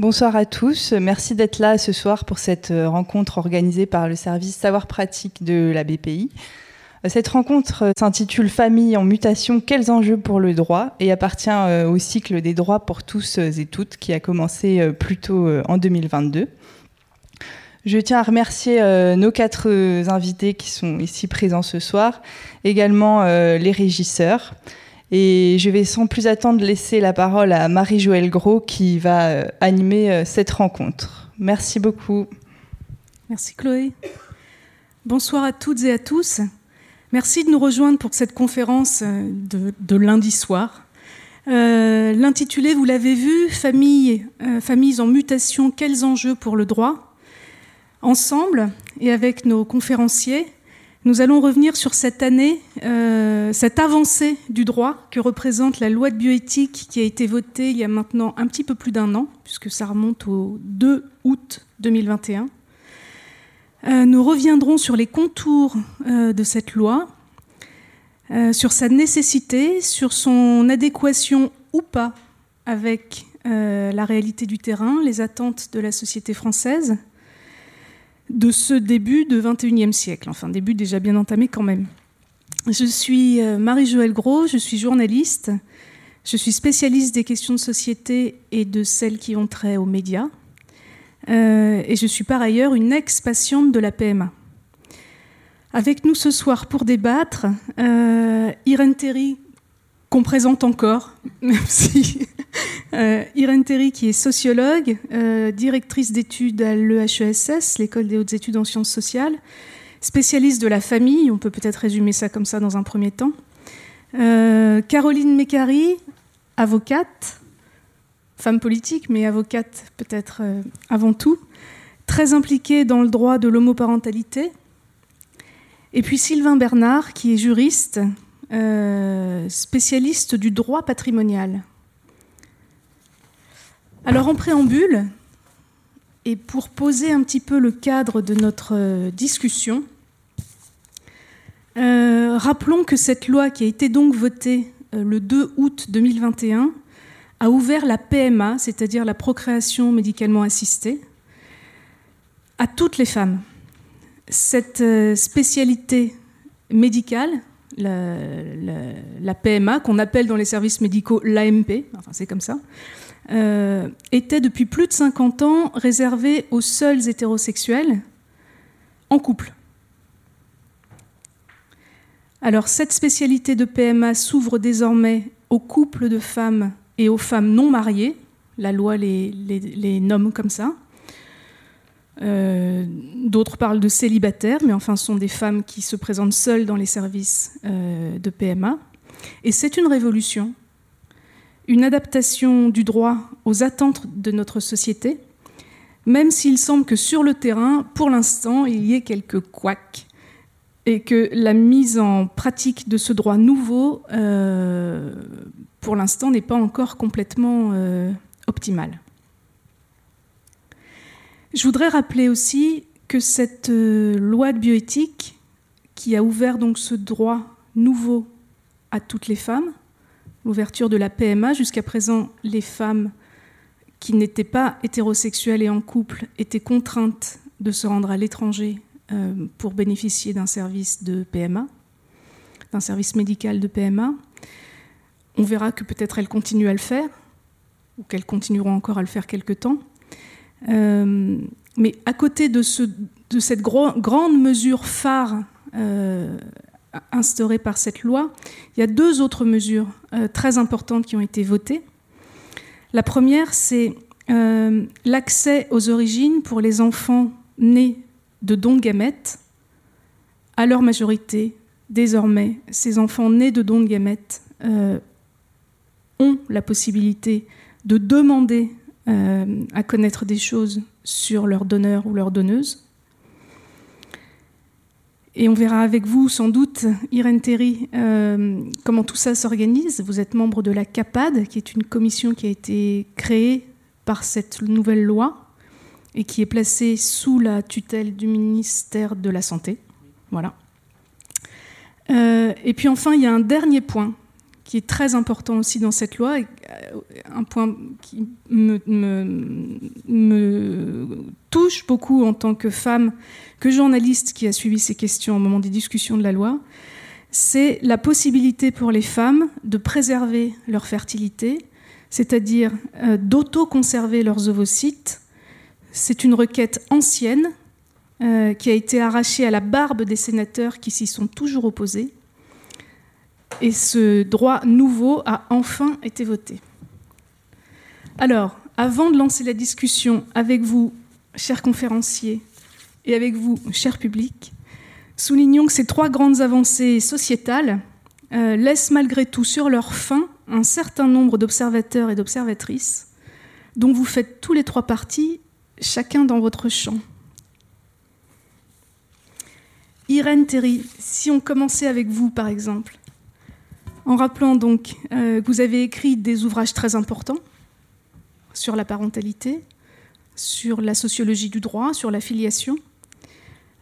Bonsoir à tous. Merci d'être là ce soir pour cette euh, rencontre organisée par le service savoir pratique de la BPI. Euh, cette rencontre euh, s'intitule Famille en mutation, quels enjeux pour le droit et appartient au cycle des droits pour tous et toutes qui a commencé plus tôt en 2022. Je tiens à remercier nos quatre invités qui sont ici présents ce soir, également les régisseurs, et je vais sans plus attendre laisser la parole à Marie-Joëlle Gros qui va euh, animer euh, cette rencontre. Merci beaucoup. Merci Chloé. Bonsoir à toutes et à tous. Merci de nous rejoindre pour cette conférence euh, de, lundi soir. L'intitulé, vous l'avez vu, Famille, Familles en mutation, quels enjeux pour le droit? Ensemble, et avec nos conférenciers, nous allons revenir sur cette année, euh, cette avancée du droit que représente la loi de bioéthique qui a été votée il y a maintenant un petit peu plus d'un an, puisque ça remonte au 2 août 2021. Euh, nous reviendrons sur les contours euh, de cette loi, sur sa nécessité, sur son adéquation ou pas avec la réalité du terrain, les attentes de la société française, de ce début de 21e siècle, enfin début déjà bien entamé quand même. Je suis euh, Marie-Joëlle Gros, je suis journaliste, je suis spécialiste des questions de société et de celles qui ont trait aux médias, euh, et je suis par ailleurs une ex-patiente de la PMA. Avec nous ce soir pour débattre, euh, Irène Terry, qu'on présente encore, même si euh, Irène Terry, qui est sociologue, euh, directrice d'études à l'EHESS, l'école des hautes études en sciences sociales, spécialiste de la famille, on peut peut-être résumer ça comme ça dans un premier temps. Euh, Caroline Mécari, avocate, femme politique, mais avocate peut-être avant tout, très impliquée dans le droit de l'homoparentalité. Et puis Sylvain Bernard, qui est juriste, spécialiste du droit patrimonial. Alors en préambule, et pour poser un petit peu le cadre de notre euh, discussion, euh, rappelons que cette loi qui a été donc votée euh, le 2 août 2021 a ouvert la PMA, c'est-à-dire la procréation médicalement assistée, à toutes les femmes. Cette spécialité médicale, la PMA, qu'on appelle dans les services médicaux l'AMP, enfin c'est comme ça, euh, était depuis plus de 50 ans réservé aux seuls hétérosexuels en couple. Alors cette spécialité de PMA s'ouvre désormais aux couples de femmes et aux femmes non mariées, la loi les, nomme comme ça. Euh, d'autres parlent de célibataires, mais enfin ce sont des femmes qui se présentent seules dans les services euh, de PMA. Et c'est une révolution une adaptation du droit aux attentes de notre société, même s'il semble que sur le terrain, pour l'instant, il y ait quelques couacs et que la mise en pratique de ce droit nouveau, euh, pour l'instant, n'est pas encore complètement euh, optimale. Je voudrais rappeler aussi que cette euh, loi de bioéthique, qui a ouvert donc ce droit nouveau à toutes les femmes, l'ouverture de la PMA. Jusqu'à présent, les femmes qui n'étaient pas hétérosexuelles et en couple étaient contraintes de se rendre à l'étranger euh, pour bénéficier d'un service de PMA, d'un service médical de PMA. On verra que peut-être elles continuent à le faire, ou qu'elles continueront encore à le faire quelque temps. Euh, mais à côté de, ce, de cette grande mesure phare euh, instaurée par cette loi, il y a deux autres mesures euh, très importantes qui ont été votées. La première, c'est euh, l'accès aux origines pour les enfants nés de dons de gamètes. À leur majorité, désormais, ces enfants nés de dons de gamètes euh, ont la possibilité de demander à connaître des choses sur leur donneur ou leur donneuse. Et on verra avec vous sans doute, Irène Terry, euh, comment tout ça s'organise. Vous êtes membre de la CAPAD, qui est une commission qui a été créée par cette nouvelle loi et qui est placée sous la tutelle du ministère de la Santé. Voilà. Euh, et puis enfin, il y a un dernier point qui est très important aussi dans cette loi, euh, un point qui me, me touche beaucoup en tant que femme, que journaliste qui a suivi ces questions au moment des discussions de la loi, c'est la possibilité pour les femmes de préserver leur fertilité, c'est-à-dire euh, d'auto-conserver leurs ovocytes. C'est une requête ancienne euh, qui a été arrachée à la barbe des sénateurs qui s'y sont toujours opposés. Et ce droit nouveau a enfin été voté. Alors, avant de lancer la discussion avec vous, chers conférenciers, et avec vous, cher public, soulignons que ces trois grandes avancées sociétales euh, laissent malgré tout sur leur fin un certain nombre d'observateurs et d'observatrices dont vous faites tous les trois parties, chacun dans votre champ. Irène Terry, si on commençait avec vous par exemple, en rappelant donc euh, que vous avez écrit des ouvrages très importants sur la parentalité, sur la sociologie du droit, sur la filiation.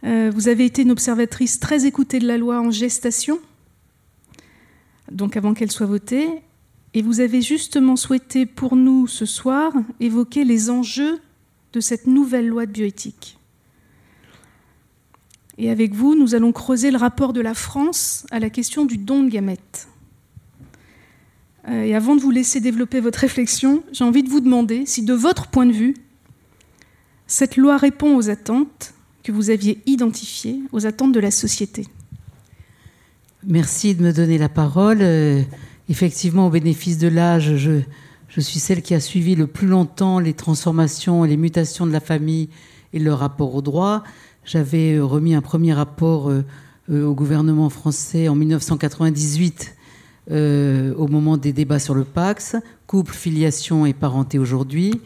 Euh, vous avez été une observatrice très écoutée de la loi en gestation, donc avant qu'elle soit votée, et vous avez justement souhaité pour nous ce soir évoquer les enjeux de cette nouvelle loi de bioéthique. Et avec vous, nous allons creuser le rapport de la France à la question du don de gamètes. Euh, et avant de vous laisser développer votre réflexion, j'ai envie de vous demander si, de votre point de vue, cette loi répond aux attentes que vous aviez identifiées, aux attentes de la société. Merci de me donner la parole. Euh, effectivement, au bénéfice de l'âge, je, suis celle qui a suivi le plus longtemps les transformations les mutations de la famille et leur rapport au droit. J'avais euh, remis un premier rapport au gouvernement français en 1998 euh, au moment des débats sur le Pax, couple, filiation et parenté aujourd'hui.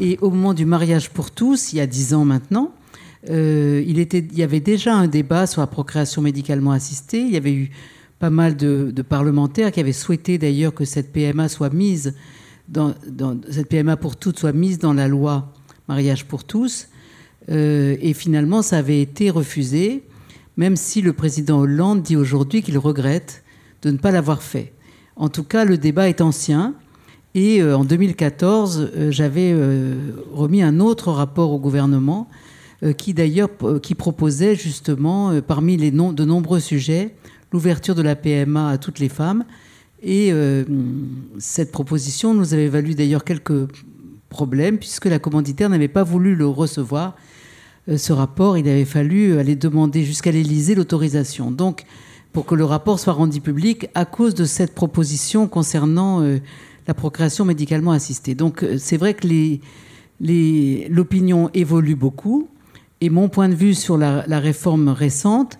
Et au moment du mariage pour tous, il y a dix ans maintenant, euh, il, y avait déjà un débat sur la procréation médicalement assistée. Il y avait eu pas mal de, parlementaires qui avaient souhaité d'ailleurs que cette PMA soit mise cette PMA pour toutes soit mise dans la loi mariage pour tous. Euh, et finalement, ça avait été refusé, même si le président Hollande dit aujourd'hui qu'il regrette de ne pas l'avoir fait. En tout cas, le débat est ancien. Et euh, en 2014, euh, j'avais euh, remis un autre rapport au gouvernement qui d'ailleurs proposait justement, parmi les de nombreux sujets, l'ouverture de la PMA à toutes les femmes. Et cette proposition nous avait valu d'ailleurs quelques problèmes, puisque la commanditaire n'avait pas voulu le recevoir. ce rapport, il avait fallu aller demander jusqu'à l'Élysée l'autorisation. Donc, pour que le rapport soit rendu public à cause de cette proposition concernant euh, la procréation médicalement assistée. Donc euh, c'est vrai que l'opinion évolue beaucoup. Et mon point de vue sur la, réforme récente,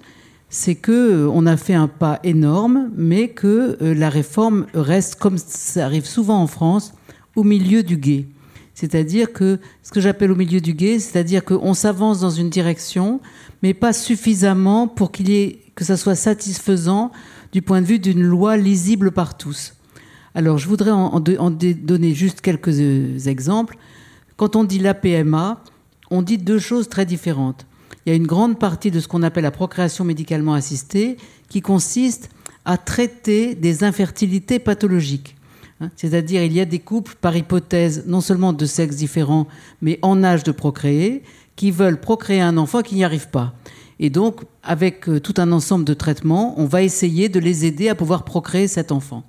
c'est que euh, on a fait un pas énorme, mais que la réforme reste, comme ça arrive souvent en France, au milieu du guet. C'est-à-dire que ce que j'appelle au milieu du guet, c'est-à-dire qu'on s'avance dans une direction, mais pas suffisamment pour qu'il y ait que ça soit satisfaisant du point de vue d'une loi lisible par tous. Alors, je voudrais en, donner juste quelques euh, exemples. Quand on dit la PMA, on dit deux choses très différentes. Il y a une grande partie de ce qu'on appelle la procréation médicalement assistée qui consiste à traiter des infertilités pathologiques. Hein, c'est-à-dire, il y a des couples, par hypothèse, non seulement de sexes différents, mais en âge de procréer, qui veulent procréer un enfant qui n'y arrive pas. Et donc, avec euh, tout un ensemble de traitements, on va essayer de les aider à pouvoir procréer cet enfant.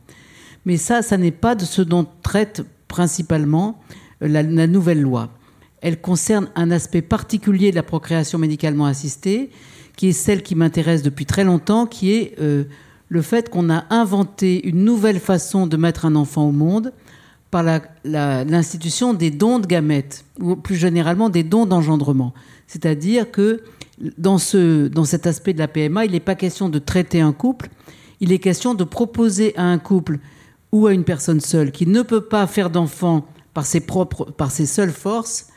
Mais ça, ça n'est pas de ce dont traite principalement euh, la, nouvelle loi. Elle concerne un aspect particulier de la procréation médicalement assistée, qui est celle qui m'intéresse depuis très longtemps, qui est euh, le fait qu'on a inventé une nouvelle façon de mettre un enfant au monde par l'institution des dons de gamètes, ou plus généralement des dons d'engendrement. C'est-à-dire que dans, ce, cet aspect de la PMA, il n'est pas question de traiter un couple, il est question de proposer à un couple ou à une personne seule qui ne peut pas faire d'enfant par ses propres, seules forces,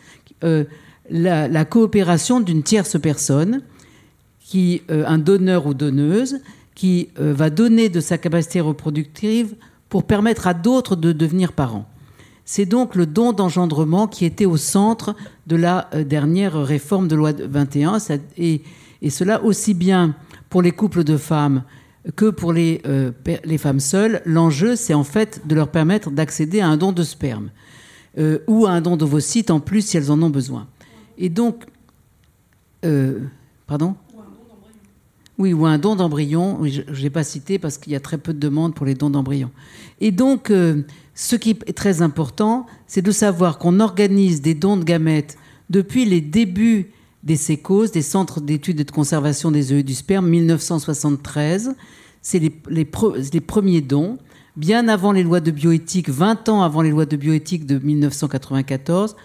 euh, la, coopération d'une tierce personne, qui, euh, un donneur ou donneuse, qui euh, va donner de sa capacité reproductive pour permettre à d'autres de devenir parents. C'est donc le don d'engendrement qui était au centre de la euh, dernière réforme de loi 21, et, cela aussi bien pour les couples de femmes que pour les, euh, les femmes seules. L'enjeu, c'est en fait de leur permettre d'accéder à un don de sperme. ou un don d'ovocytes en plus si elles en ont besoin. Et donc, pardon? Oui, ou un don d'embryon. Je n'ai pas cité parce qu'il y a très peu de demandes pour les dons d'embryon. Et donc, euh, ce qui est très important, c'est de savoir qu'on organise des dons de gamètes depuis les débuts des sécos, des centres d'études et de conservation des œufs du sperme, 1973. C'est les, les, les, premiers dons, bien avant les lois de bioéthique, 20 ans avant les lois de bioéthique de 1994.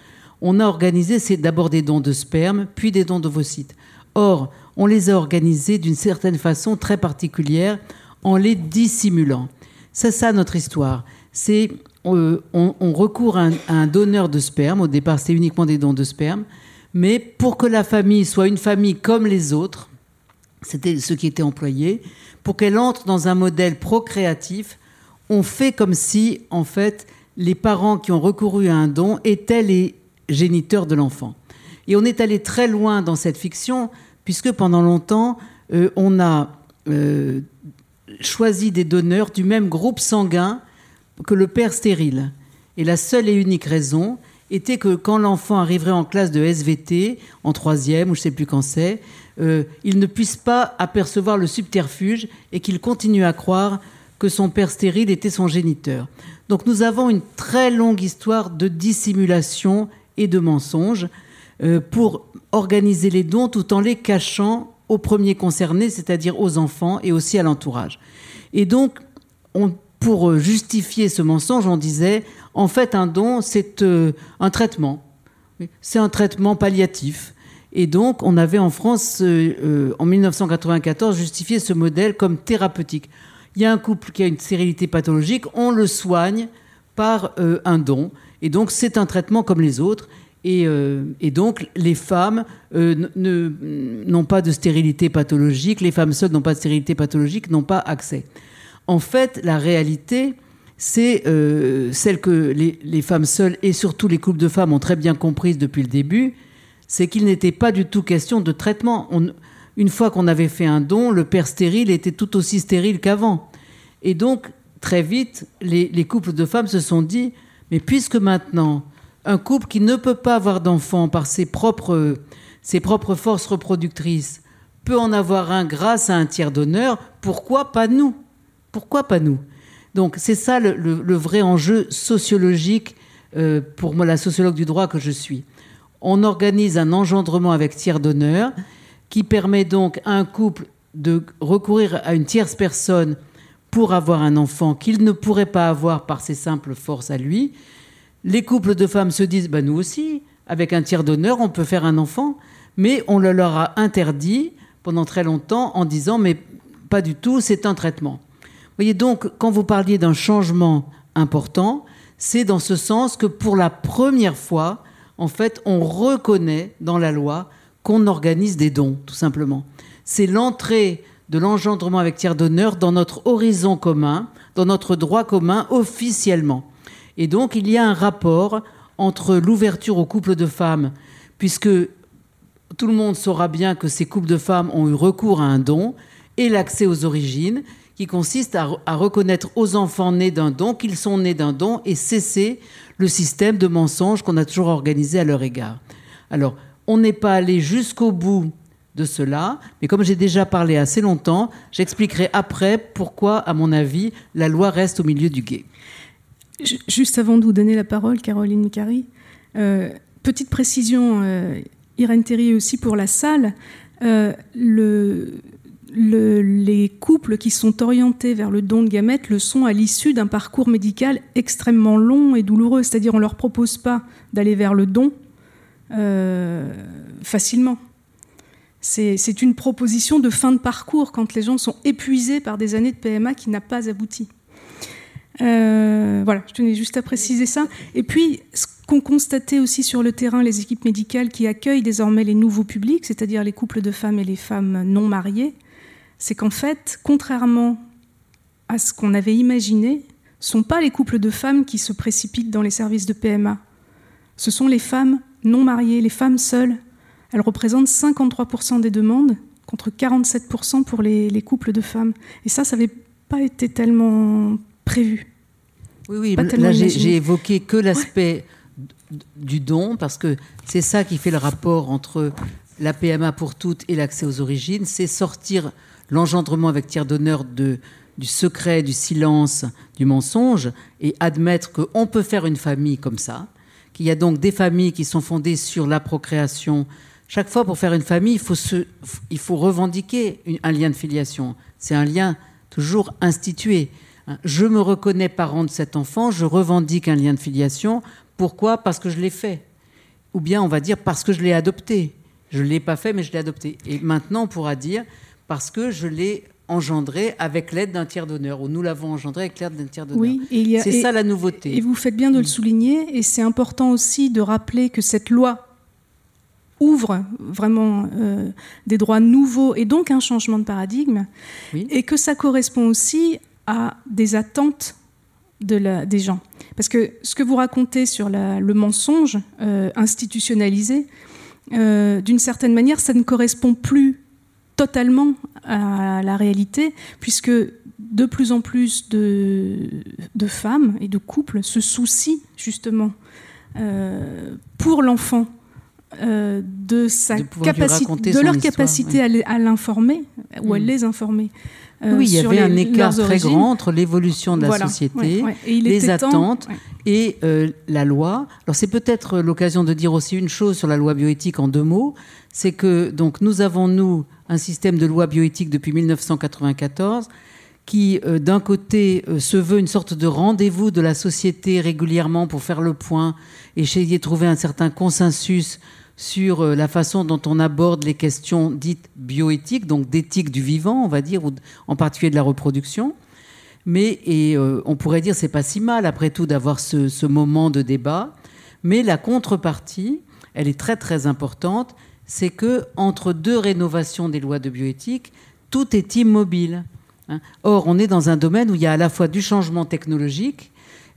On a organisé d'abord des dons de sperme, puis des dons d'ovocytes. Or, on les a organisés d'une certaine façon très particulière en les dissimulant. C'est ça notre histoire. C'est euh, on, recourt à un, donneur de sperme. Au départ, c'est uniquement des dons de sperme. Mais pour que la famille soit une famille comme les autres, c'était ce qui était employé, pour qu'elle entre dans un modèle procréatif, on fait comme si, en fait, les parents qui ont recouru à un don étaient les géniteurs de l'enfant. Et on est allé très loin dans cette fiction puisque pendant longtemps, euh, on a euh, choisi des donneurs du même groupe sanguin que le père stérile. Et la seule et unique raison était que quand l'enfant arriverait en classe de SVT, en troisième, ou je ne sais plus quand c'est, euh, il ne puisse pas apercevoir le subterfuge et qu'il continue à croire que son père stérile était son géniteur. Donc nous avons une très longue histoire de dissimulation et de mensonges pour organiser les dons tout en les cachant aux premiers concernés, c'est-à-dire aux enfants et aussi à l'entourage. Et donc, pour justifier ce mensonge, on disait, en fait, un don, c'est euh, un traitement. C'est un traitement palliatif. Et donc, on avait en France, euh, euh, en 1994, justifié ce modèle comme thérapeutique. Il y a un couple qui a une stérilité pathologique, on le soigne par un don. Et donc, c'est un traitement comme les autres. Euh, et, donc, les femmes euh, n'ont pas de stérilité pathologique, les femmes seules n'ont pas de stérilité pathologique, n'ont pas accès. En fait, la réalité, c'est euh, celle que les, femmes seules et surtout les couples de femmes ont très bien comprise depuis le début, c'est qu'il n'était pas du tout question de traitement. une fois qu'on avait fait un don, le père stérile était tout aussi stérile qu'avant. Et donc, très vite, les couples de femmes se sont dit, mais puisque maintenant, un couple qui ne peut pas avoir d'enfants par ses propres, ses propres forces reproductrices peut en avoir un grâce à un tiers d'honneur, pourquoi pas nous? Pourquoi pas nous? Donc c'est ça le, vrai enjeu sociologique euh, pour moi, la sociologue du droit que je suis. On organise un engendrement avec tiers d'honneur qui permet donc à un couple de recourir à une tierce personne pour avoir un enfant qu'il ne pourrait pas avoir par ses simples forces à lui, les couples de femmes se disent, bah, nous aussi, avec un tiers d'honneur, on peut faire un enfant, mais on le leur a interdit pendant très longtemps en disant, mais pas du tout, c'est un traitement. Vous voyez donc, quand vous parliez d'un changement important, c'est dans ce sens que pour la première fois, en fait, on reconnaît dans la loi qu'on organise des dons, tout simplement. C'est l'entrée de l'engendrement avec tiers d'honneur dans notre horizon commun, dans notre droit commun officiellement. Et donc, il y a un rapport entre l'ouverture aux couples de femmes, puisque tout le monde saura bien que ces couples de femmes ont eu recours à un don, et l'accès aux origines, qui consiste à, reconnaître aux enfants nés d'un don qu'ils sont nés d'un don et cesser le système de mensonges qu'on a toujours organisé à leur égard. Alors, on n'est pas allé jusqu'au bout de cela, mais comme j'ai déjà parlé assez longtemps, j'expliquerai après pourquoi, à mon avis, la loi reste au milieu du guet. Juste avant de vous donner la parole, Caroline Mikari, euh, petite précision, euh, Irène Terry aussi pour la salle. Euh, les couples qui sont orientés vers le don de gamètes le sont à l'issue d'un parcours médical extrêmement long et douloureux. C'est-à-dire, on ne leur propose pas d'aller vers le don facilement. C'est une proposition de fin de parcours quand les gens sont épuisés par des années de PMA qui n'a pas abouti. Euh, voilà, je tenais juste à préciser ça. Et puis, ce qu'ont constaté aussi sur le terrain les équipes médicales qui accueillent désormais les nouveaux publics, c'est-à-dire les couples de femmes et les femmes non mariées, c'est qu'en fait, contrairement à ce qu'on avait imaginé, ce ne sont pas les couples de femmes qui se précipitent dans les services de PMA. Ce sont les femmes non mariées, les femmes seules. Elles représentent 53% des demandes contre 47% pour les, les couples de femmes. Et ça, ça n'avait pas été tellement prévu. Oui, oui, là j'ai évoqué que l'aspect du don, parce que c'est ça qui fait le rapport entre la PMA pour toutes et l'accès aux origines, c'est sortir l'engendrement avec tiers d'honneur de, du secret, du silence, du mensonge, et admettre qu'on peut faire une famille comme ça, qu'il y a donc des familles qui sont fondées sur la procréation. Chaque fois, pour faire une famille, il faut, se, il faut revendiquer un lien de filiation. C'est un lien toujours institué. Je me reconnais parent de cet enfant, je revendique un lien de filiation. Pourquoi? Parce que je l'ai fait. Ou bien on va dire parce que je l'ai adopté. Je ne l'ai pas fait, mais je l'ai adopté. Et maintenant, on pourra dire parce que je l'ai engendré avec l'aide d'un tiers d'honneur, ou nous l'avons engendré avec l'aide d'un tiers d'honneur. Oui, c'est ça la nouveauté. Et vous faites bien de le mm. souligner, et c'est important aussi de rappeler que cette loi ouvre vraiment euh, des droits nouveaux et donc un changement de paradigme, et que ça correspond aussi à des attentes de la, des gens. Parce que ce que vous racontez sur le mensonge euh, institutionnalisé, euh, d'une certaine manière, ça ne correspond plus totalement à la réalité, puisque de plus en plus de, de femmes et de couples se soucient justement euh, pour l'enfant euh, de, sa capacité, de leur capacité à l'informer ou à mm. les informer. Euh, oui, il y avait un écart très grand entre l'évolution de la société, les attentes et la loi. Alors c'est peut-être l'occasion de dire aussi une chose sur la loi bioéthique en deux mots, c'est que donc nous avons nous un système de loi bioéthique depuis 1994 qui, euh, d'un côté, euh, se veut une sorte de rendez-vous de la société régulièrement pour faire le point, et essayer de trouver un certain consensus sur euh, la façon dont on aborde les questions dites bioéthiques, donc d'éthique du vivant, on va dire, ou en particulier de la reproduction. Mais et on pourrait dire c'est pas si mal après tout d'avoir ce, ce, moment de débat. Mais la contrepartie, elle est très très importante c'est que entre deux rénovations des lois de bioéthique, tout est immobile. Hein. Or, on est dans un domaine où il y a à la fois du changement technologique,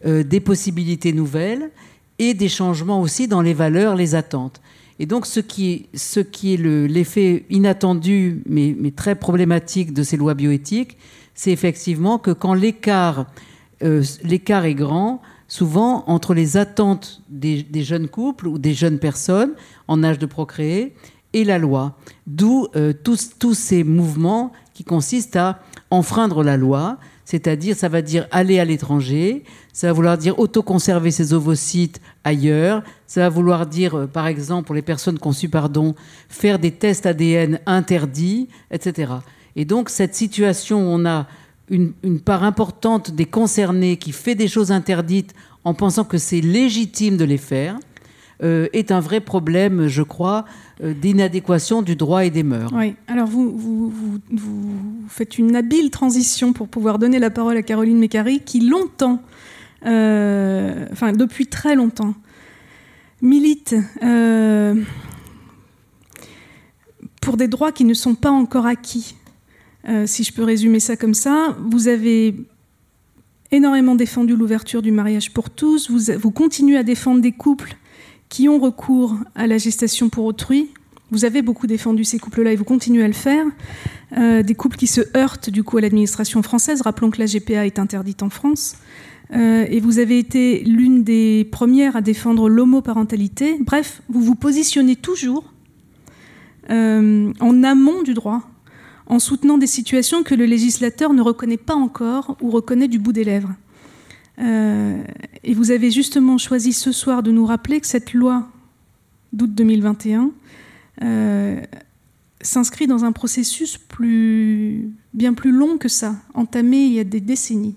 euh, des possibilités nouvelles et des changements aussi dans les valeurs, les attentes. Et donc, ce qui est, l'effet inattendu, mais, très problématique de ces lois bioéthiques, c'est effectivement que quand l'écart euh, est grand, souvent entre les attentes des, jeunes couples ou des jeunes personnes en âge de procréer et la loi. D'où euh, tous, tous, ces mouvements qui consistent à enfreindre la loi, c'est-à-dire ça va dire aller à l'étranger, ça va vouloir dire autoconserver ses ovocytes ailleurs, ça va vouloir dire, euh, par exemple, pour les personnes conçues, pardon, faire des tests ADN interdits, etc. Et donc cette situation où on a une, part importante des concernés qui fait des choses interdites en pensant que c'est légitime de les faire, euh, est un vrai problème, je crois, euh, d'inadéquation du droit et des mœurs. Oui, alors vous, faites une habile transition pour pouvoir donner la parole à Caroline Mécari, qui longtemps, euh, enfin depuis très longtemps, milite pour des droits qui ne sont pas encore acquis. Si je peux résumer ça comme ça. Vous avez énormément défendu l'ouverture du mariage pour tous. Vous, continuez à défendre des couples qui ont recours à la gestation pour autrui. Vous avez beaucoup défendu ces couples-là et vous continuez à le faire. Euh, des couples qui se heurtent du coup à l'administration française. Rappelons que la GPA est interdite en France. Euh, et vous avez été l'une des premières à défendre l'homoparentalité. Bref, vous vous positionnez toujours en amont du droit en soutenant des situations que le législateur ne reconnaît pas encore ou reconnaît du bout des lèvres. Euh, et vous avez justement choisi ce soir de nous rappeler que cette loi d'août 2021 euh, s'inscrit dans un processus bien plus long que ça, entamé il y a des décennies.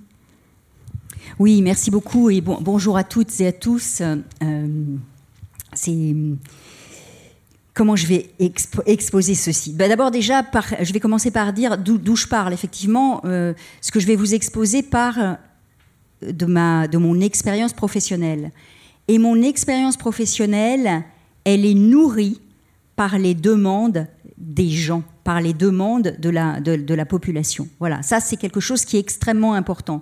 Oui, merci beaucoup et bonjour à toutes et à tous. Euh, c'est comment je vais exposer ceci? Ben D'abord déjà, je vais commencer par dire d'où je parle. Effectivement, ce que je vais vous exposer par de, ma, de mon expérience professionnelle. Et mon expérience professionnelle, elle est nourrie par les demandes des gens, par les demandes de la, de la population. Voilà, ça c'est quelque chose qui est extrêmement important.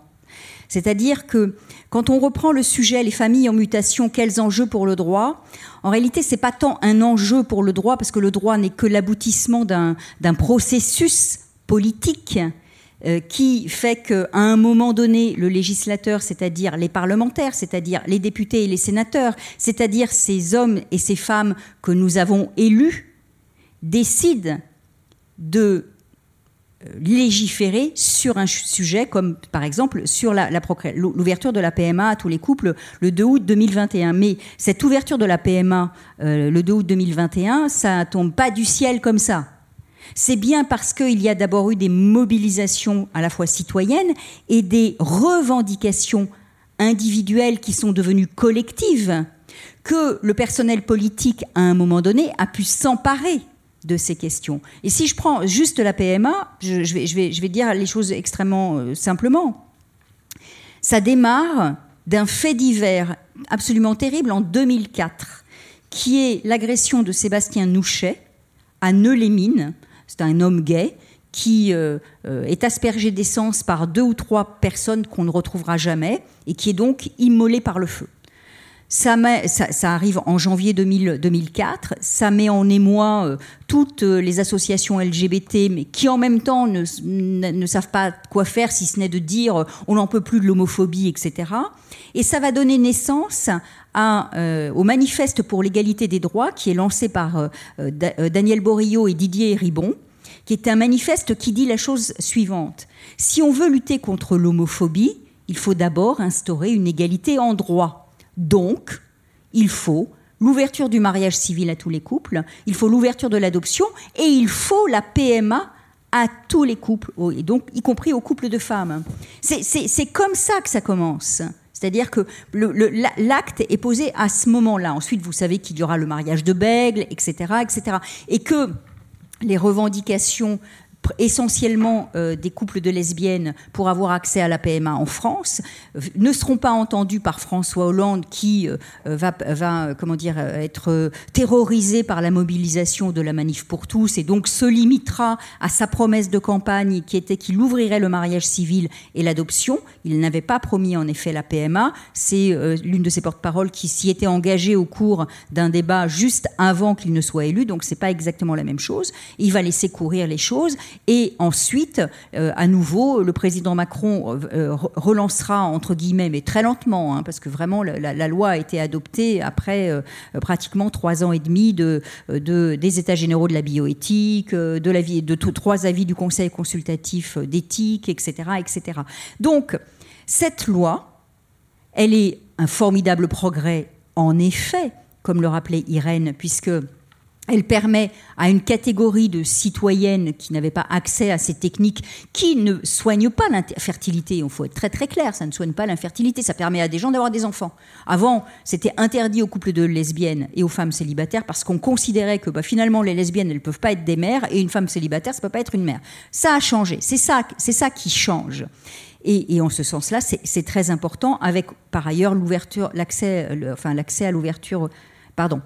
C'est-à-dire que quand on reprend le sujet les familles en mutation, quels enjeux pour le droit En réalité, c'est pas tant un enjeu pour le droit parce que le droit n'est que l'aboutissement d'un processus politique, qui fait qu'à un moment donné, le législateur, c'est-à-dire les parlementaires, c'est-à-dire les députés et les sénateurs, c'est-à-dire ces hommes et ces femmes que nous avons élus, décident de euh, légiférer sur un sujet comme par exemple sur l'ouverture de la PMA à tous les couples le 2 août 2021. Mais cette ouverture de la PMA euh, le 2 août 2021, ça tombe pas du ciel comme ça. C'est bien parce qu'il y a d'abord eu des mobilisations à la fois citoyennes et des revendications individuelles qui sont devenues collectives que le personnel politique, à un moment donné, a pu s'emparer de ces questions. Et si je prends juste la PMA, je, vais, dire les choses extrêmement euh, simplement. Ça démarre d'un fait divers absolument terrible en 2004, qui est l'agression de Sébastien Nouchet à Neu-les-Mines, c'est un homme gay qui euh, euh, est aspergé d'essence par deux ou trois personnes qu'on ne retrouvera jamais et qui est donc immolé par le feu. Ça, arrive en janvier 2004. Ça met en émoi euh, toutes les associations LGBT, mais qui en même temps ne, savent pas quoi faire, si ce n'est de dire on n'en peut plus de l'homophobie, etc. Et ça va donner naissance au manifeste pour l'égalité des droits qui est lancé par Daniel Borillo et Didier Ribon, qui est un manifeste qui dit la chose suivante. Si on veut lutter contre l'homophobie, il faut d'abord instaurer une égalité en droit. Donc, il faut l'ouverture du mariage civil à tous les couples, il faut l'ouverture de l'adoption et il faut la PMA à tous les couples, et donc y compris aux couples de femmes. C'est comme ça que ça commence. C'est-à-dire que l'acte est posé à ce moment-là. Ensuite, vous savez qu'il y aura le mariage de Bègle, etc., etc. Et que les revendications essentiellement euh, des couples de lesbiennes pour avoir accès à la PMA en France euh, ne seront pas entendus par François Hollande qui euh, va, va, comment dire, être terrorisé par la mobilisation de la manif pour tous et donc se limitera à sa promesse de campagne qui était qu'il ouvrirait le mariage civil et l'adoption. Il n'avait pas promis en effet la PMA. C'est l'une de ses porte-paroles qui s'y était engagée au cours d'un débat juste avant qu'il ne soit élu, donc c'est pas exactement la même chose. Il va laisser courir les choses et ensuite, euh, à nouveau, le président Macron euh, euh, relancera, entre guillemets, mais très lentement, hein, parce que vraiment la, loi a été adoptée après pratiquement trois ans et demi de, des États généraux de la bioéthique, de, trois avis du Conseil consultatif d'éthique, etc., etc. Donc, cette loi, elle est un formidable progrès, en effet, comme le rappelait Irène, puisque elle permet à une catégorie de citoyennes qui n'avaient pas accès à ces techniques, qui ne soignent pas l'infertilité, il faut être très très clair, ça ne soigne pas l'infertilité, ça permet à des gens d'avoir des enfants. Avant, c'était interdit aux couples de lesbiennes et aux femmes célibataires parce qu'on considérait que bah, finalement les lesbiennes, elles ne peuvent pas être des mères et une femme célibataire, ça peut pas être une mère. Ça a changé, c'est ça, c'est ça qui change. Et, en ce sens-là, c'est très important, avec par ailleurs l'ouverture, l'accès, l'accès à l'ouverture, pardon,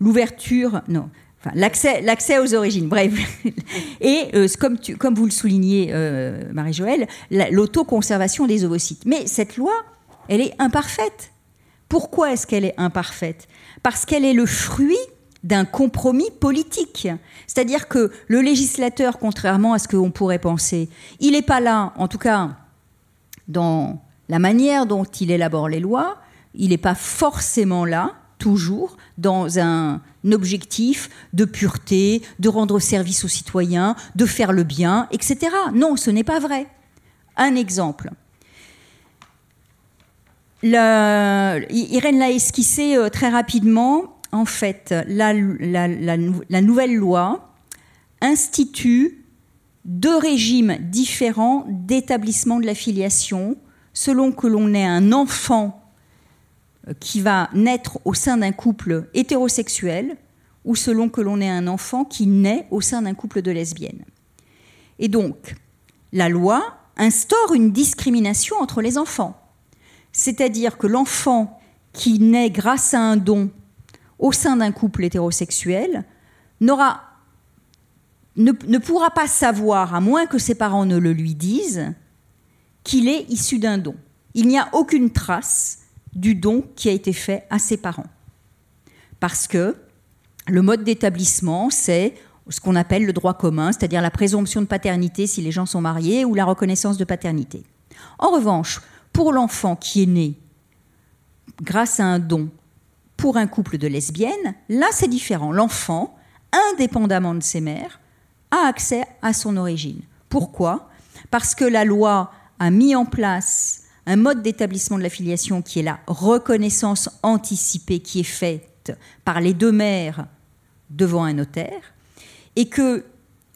l'ouverture, non, l'accès, aux origines, bref. Et euh, comme, comme vous le soulignez, euh, Marie-Joëlle, l'autoconservation des ovocytes. Mais cette loi, elle est imparfaite. Pourquoi est-ce qu'elle est imparfaite? Parce qu'elle est le fruit d'un compromis politique. C'est-à-dire que le législateur, contrairement à ce qu'on pourrait penser, il n'est pas là, en tout cas dans la manière dont il élabore les lois, il n'est pas forcément là, toujours, dans un objectif de pureté, de rendre service aux citoyens, de faire le bien, etc. Non, ce n'est pas vrai. Un exemple. Irène l'a esquissé euh, très rapidement. En fait, la, la nouvelle loi institue deux régimes différents d'établissement de la filiation selon que l'on est un enfant qui va naître au sein d'un couple hétérosexuel ou selon que l'on est un enfant qui naît au sein d'un couple de lesbiennes. Et donc, la loi instaure une discrimination entre les enfants. C'est-à-dire que l'enfant qui naît grâce à un don au sein d'un couple hétérosexuel n'aura, ne, ne pourra pas savoir, à moins que ses parents ne le lui disent, qu'il est issu d'un don. Il n'y a aucune trace du don qui a été fait à ses parents. Parce que le mode d'établissement, c'est ce qu'on appelle le droit commun, c'est-à-dire la présomption de paternité si les gens sont mariés ou la reconnaissance de paternité. En revanche, pour l'enfant qui est né grâce à un don pour un couple de lesbiennes, là c'est différent. L'enfant, indépendamment de ses mères, a accès à son origine. Pourquoi? Parce que la loi a mis en place un mode d'établissement de la filiation qui est la reconnaissance anticipée qui est faite par les deux mères devant un notaire et que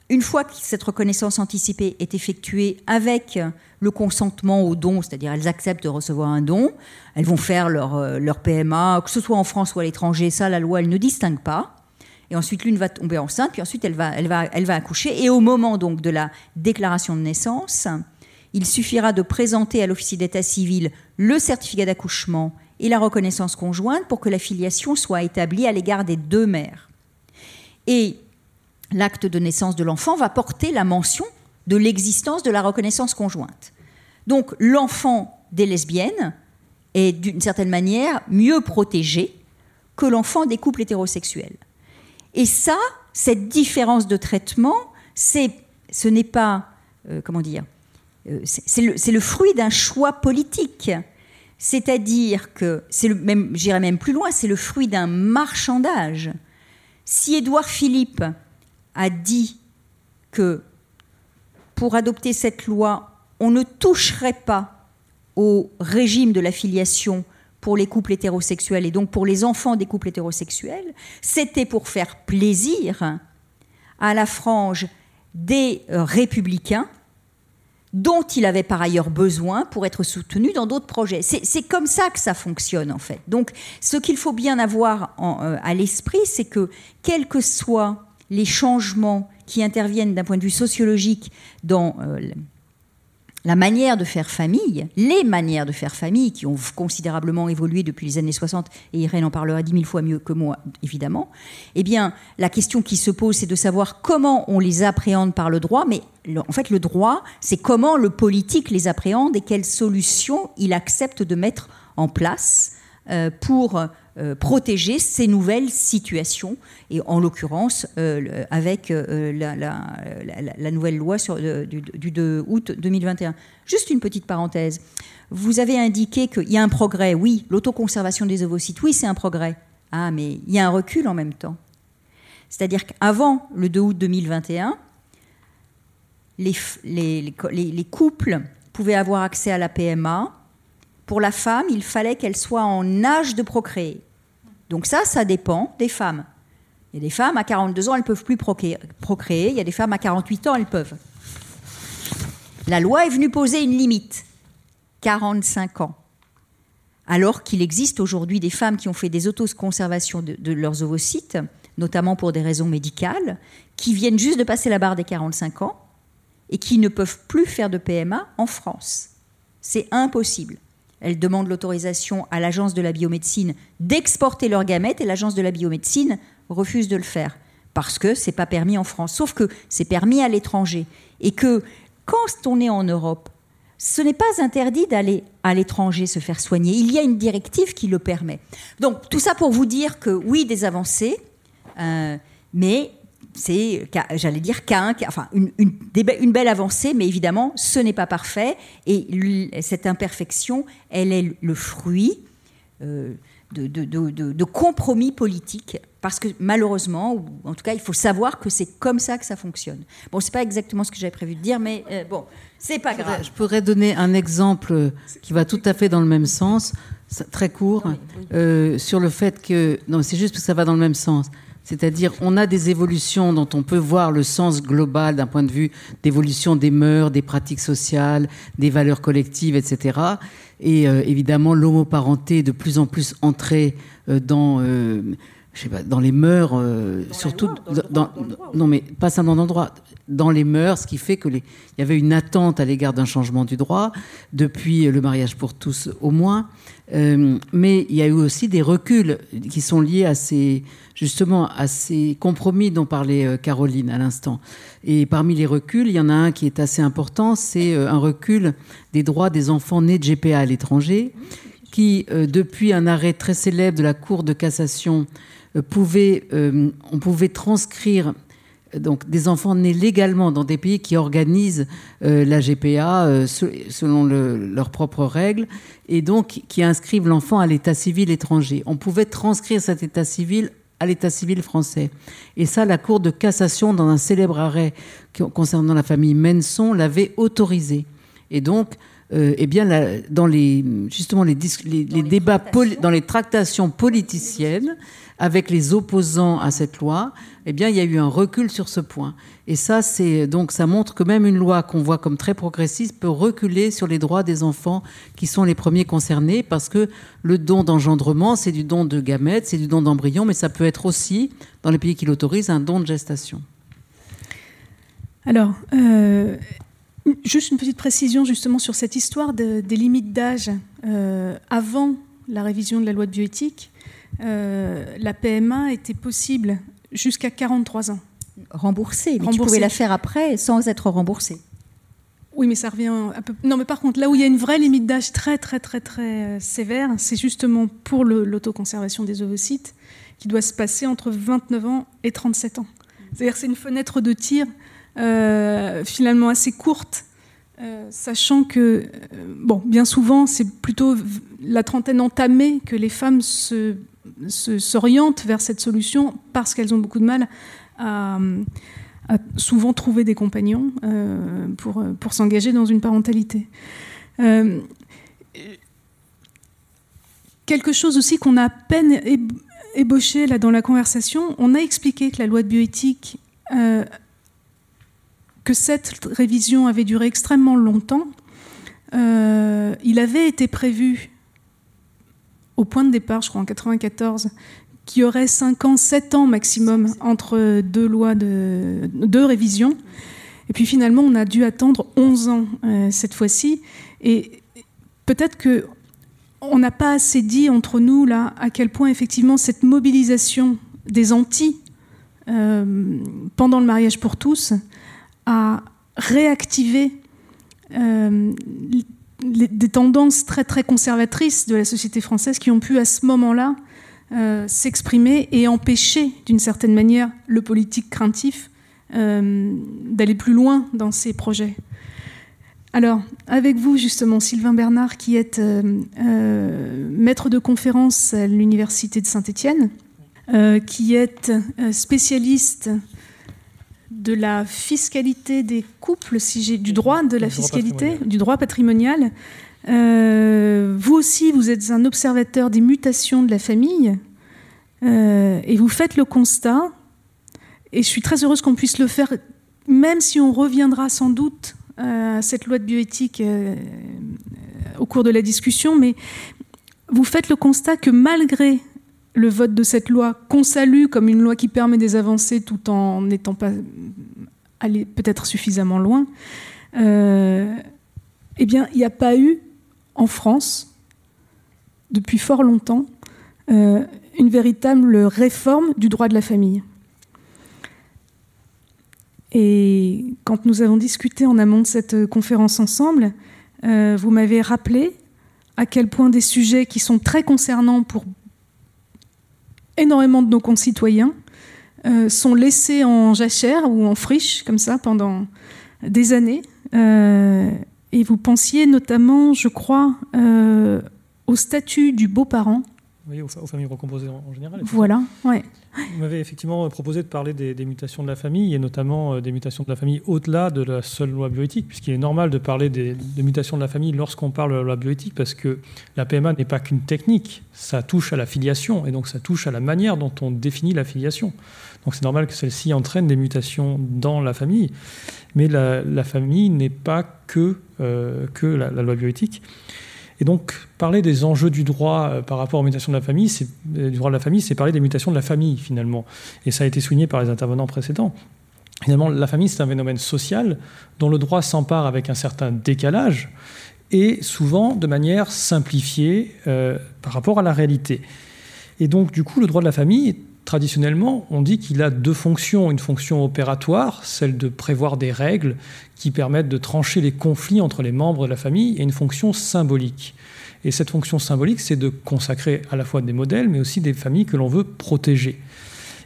une fois que cette reconnaissance anticipée est effectuée avec le consentement au don, c'est-à-dire elles acceptent de recevoir un don, elles vont faire leur, euh, leur PMA, que ce soit en France ou à l'étranger, ça la loi elle ne distingue pas. Et ensuite l'une va tomber enceinte, puis ensuite elle va, elle, va, elle va accoucher. Et au moment donc de la déclaration de naissance, il suffira de présenter à l'officier d'état civil le certificat d'accouchement et la reconnaissance conjointe pour que la filiation soit établie à l'égard des deux mères. Et l'acte de naissance de l'enfant va porter la mention de l'existence de la reconnaissance conjointe. Donc l'enfant des lesbiennes est d'une certaine manière mieux protégé que l'enfant des couples hétérosexuels. Et ça, cette différence de traitement, ce n'est pas, euh, comment dire, c'est le, le, fruit d'un choix politique. C'est-à-dire que, c'est même, j'irai même plus loin, c'est le fruit d'un marchandage. Si Édouard Philippe a dit que pour adopter cette loi, on ne toucherait pas au régime de la filiation pour les couples hétérosexuels et donc pour les enfants des couples hétérosexuels, c'était pour faire plaisir à la frange des euh, républicains dont il avait par ailleurs besoin pour être soutenu dans d'autres projets. C'est comme ça que ça fonctionne en fait. Donc ce qu'il faut bien avoir euh, à l'esprit, c'est que quels que soient les changements qui interviennent d'un point de vue sociologique dans euh, la manière de faire famille, les manières de faire famille qui ont considérablement évolué depuis les années 60, et Irène en parlera dix mille fois mieux que moi, évidemment, eh bien, la question qui se pose, c'est de savoir comment on les appréhende par le droit, mais en fait, le droit, c'est comment le politique les appréhende et quelles solutions il accepte de mettre en place pour euh, protéger ces nouvelles situations, et en l'occurrence euh, avec euh, la, nouvelle loi du, 2 août 2021. Juste une petite parenthèse. Vous avez indiqué qu'il y a un progrès. Oui, l'autoconservation des ovocytes, oui, c'est un progrès. Ah, mais il y a un recul en même temps. C'est-à-dire qu'avant le 2 août 2021, les, les, les, couples pouvaient avoir accès à la PMA. Pour la femme, il fallait qu'elle soit en âge de procréer. Donc ça, ça dépend des femmes. Il y a des femmes à 42 ans, elles ne peuvent plus procréer. Il y a des femmes à 48 ans, elles peuvent. La loi est venue poser une limite, 45 ans. Alors qu'il existe aujourd'hui des femmes qui ont fait des autoconservations de, de leurs ovocytes, notamment pour des raisons médicales, qui viennent juste de passer la barre des 45 ans et qui ne peuvent plus faire de PMA en France. C'est impossible. Elles demandent l'autorisation à l'agence de la biomédecine d'exporter leurs gamètes et l'agence de la biomédecine refuse de le faire parce que c'est pas permis en France. Sauf que c'est permis à l'étranger et que quand on est en Europe, ce n'est pas interdit d'aller à l'étranger se faire soigner. Il y a une directive qui le permet. Donc tout ça pour vous dire que oui, des avancées, euh, mais c'est, j'allais dire, qu'un, enfin, une, une, belle avancée, mais évidemment, ce n'est pas parfait. Et cette imperfection, elle est le fruit euh, de, de, compromis politiques. Parce que malheureusement, ou en tout cas, il faut savoir que c'est comme ça que ça fonctionne. Bon, c'est pas exactement ce que j'avais prévu de dire, mais euh, bon, c'est pas grave. Je pourrais donner un exemple qui va tout à fait dans le même sens, très court, euh, sur le fait que. Non, c'est juste parce que ça va dans le même sens c'est-à-dire, on a des évolutions dont on peut voir le sens global d'un point de vue d'évolution des mœurs, des pratiques sociales, des valeurs collectives, etc. Et euh, évidemment, l'homoparenté est de plus en plus entrée euh, dans, euh, je sais pas, dans les mœurs, surtout dans, non mais pas seulement dans le droit, dans les mœurs, ce qui fait que il y avait une attente à l'égard d'un changement du droit depuis le mariage pour tous au moins. mais il y a eu aussi des reculs qui sont liés à ces justement à ces compromis dont parlait euh, Caroline à l'instant. Et parmi les reculs, il y en a un qui est assez important, c'est euh, un recul des droits des enfants nés de GPA à l'étranger, qui, euh, depuis un arrêt très célèbre de la Cour de cassation, pouvait, on pouvait transcrire donc des enfants nés légalement dans des pays qui organisent la GPA selon leurs propres règles et donc qui inscrivent l'enfant à l'état civil étranger. On pouvait transcrire cet état civil à l'état civil français. Et ça, la Cour de cassation, dans un célèbre arrêt concernant la famille Menson, l'avait autorisé. Et donc, euh, eh bien, dans les, justement les, les, débats, dans les tractations politiciennes avec les opposants à cette loi, eh bien, il y a eu un recul sur ce point. Et ça, c'est donc ça montre que même une loi qu'on voit comme très progressiste peut reculer sur les droits des enfants qui sont les premiers concernés, parce que le don d'engendrement, c'est du don de gamètes, c'est du don d'embryons, mais ça peut être aussi, dans les pays qui l'autorisent, un don de gestation. Alors, euh, juste une petite précision justement sur cette histoire des limites d'âge euh, avant la révision de la loi de bioéthique. Euh, la PMA était possible jusqu'à 43 ans. Remboursée, mais tu pouvais la faire après sans être remboursée. Oui, mais ça revient un peu. Non, mais par contre, là où il y a une vraie limite d'âge très, très, très, très euh, sévère, c'est justement pour l'autoconservation des ovocytes qui doit se passer entre 29 ans et 37 ans. C'est-à-dire c'est une fenêtre de tir euh, finalement assez courte, sachant que, bon, bien souvent, c'est plutôt la trentaine entamée que les femmes s'orientent vers cette solution parce qu'elles ont beaucoup de mal à, souvent trouver des compagnons euh, pour, pour s'engager dans une parentalité. Euh, quelque chose aussi qu'on a à peine ébauché là dans la conversation, on a expliqué que la loi de bioéthique, euh, que cette révision avait duré extrêmement longtemps. il avait été prévu au point de départ, je crois en 94, qu'il y aurait 5 ans, 7 ans maximum entre deux lois de deux révisions. Et puis finalement, on a dû attendre 11 ans euh, cette fois-ci. Et peut-être que on n'a pas assez dit entre nous là à quel point effectivement cette mobilisation des anti euh, pendant le mariage pour tous a réactivé euh, des tendances très très conservatrices de la société française qui ont pu à ce moment-là euh, s'exprimer et empêcher d'une certaine manière le politique craintif euh, d'aller plus loin dans ses projets. Alors, avec vous justement, Sylvain Bernard, qui est maître de conférence à l'Université de Saint-Étienne, qui est spécialiste de la fiscalité des couples, si j'ai du droit de la fiscalité, du droit patrimonial. Euh, vous aussi, vous êtes un observateur des mutations de la famille euh, et vous faites le constat. Et je suis très heureuse qu'on puisse le faire, même si on reviendra sans doute euh, à cette loi de bioéthique au cours de la discussion, mais vous faites le constat que malgré le vote de cette loi, qu'on salue comme une loi qui permet des avancées tout en n'étant pas allé peut-être suffisamment loin, euh, eh bien, il n'y a pas eu en France, depuis fort longtemps, euh, une véritable réforme du droit de la famille. Et quand nous avons discuté en amont de cette conférence ensemble, euh, vous m'avez rappelé à quel point des sujets qui sont très concernants pour énormément de nos concitoyens euh, sont laissés en jachère ou en friche, comme ça, pendant des années. Euh, et vous pensiez notamment, je crois, euh, au statut du beau-parent oui, aux, familles recomposées en, général. Voilà, ouais. Vous m'avez effectivement proposé de parler des, mutations de la famille, et notamment euh, des mutations de la famille au-delà de la seule loi bioéthique, puisqu'il est normal de parler des, mutations de la famille lorsqu'on parle de la loi bioéthique, parce que la PMA n'est pas qu'une technique, ça touche à la filiation, et donc ça touche à la manière dont on définit la filiation. Donc c'est normal que celle-ci entraîne des mutations dans la famille, mais la, famille n'est pas que, euh, que la, la loi bioéthique. Et donc, parler des enjeux du droit euh, par rapport aux mutations de la famille, c'est, euh, de la famille, c'est parler des mutations de la famille, finalement. Et ça a été souligné par les intervenants précédents. Finalement, la famille, c'est un phénomène social dont le droit s'empare avec un certain décalage et souvent de manière simplifiée euh, par rapport à la réalité. Et donc, du coup, le droit de la famille, traditionnellement, on dit qu'il a deux fonctions. Une fonction opératoire, celle de prévoir des règles qui permettent de trancher les conflits entre les membres de la famille, et une fonction symbolique. Et cette fonction symbolique, c'est de consacrer à la fois des modèles, mais aussi des familles que l'on veut protéger.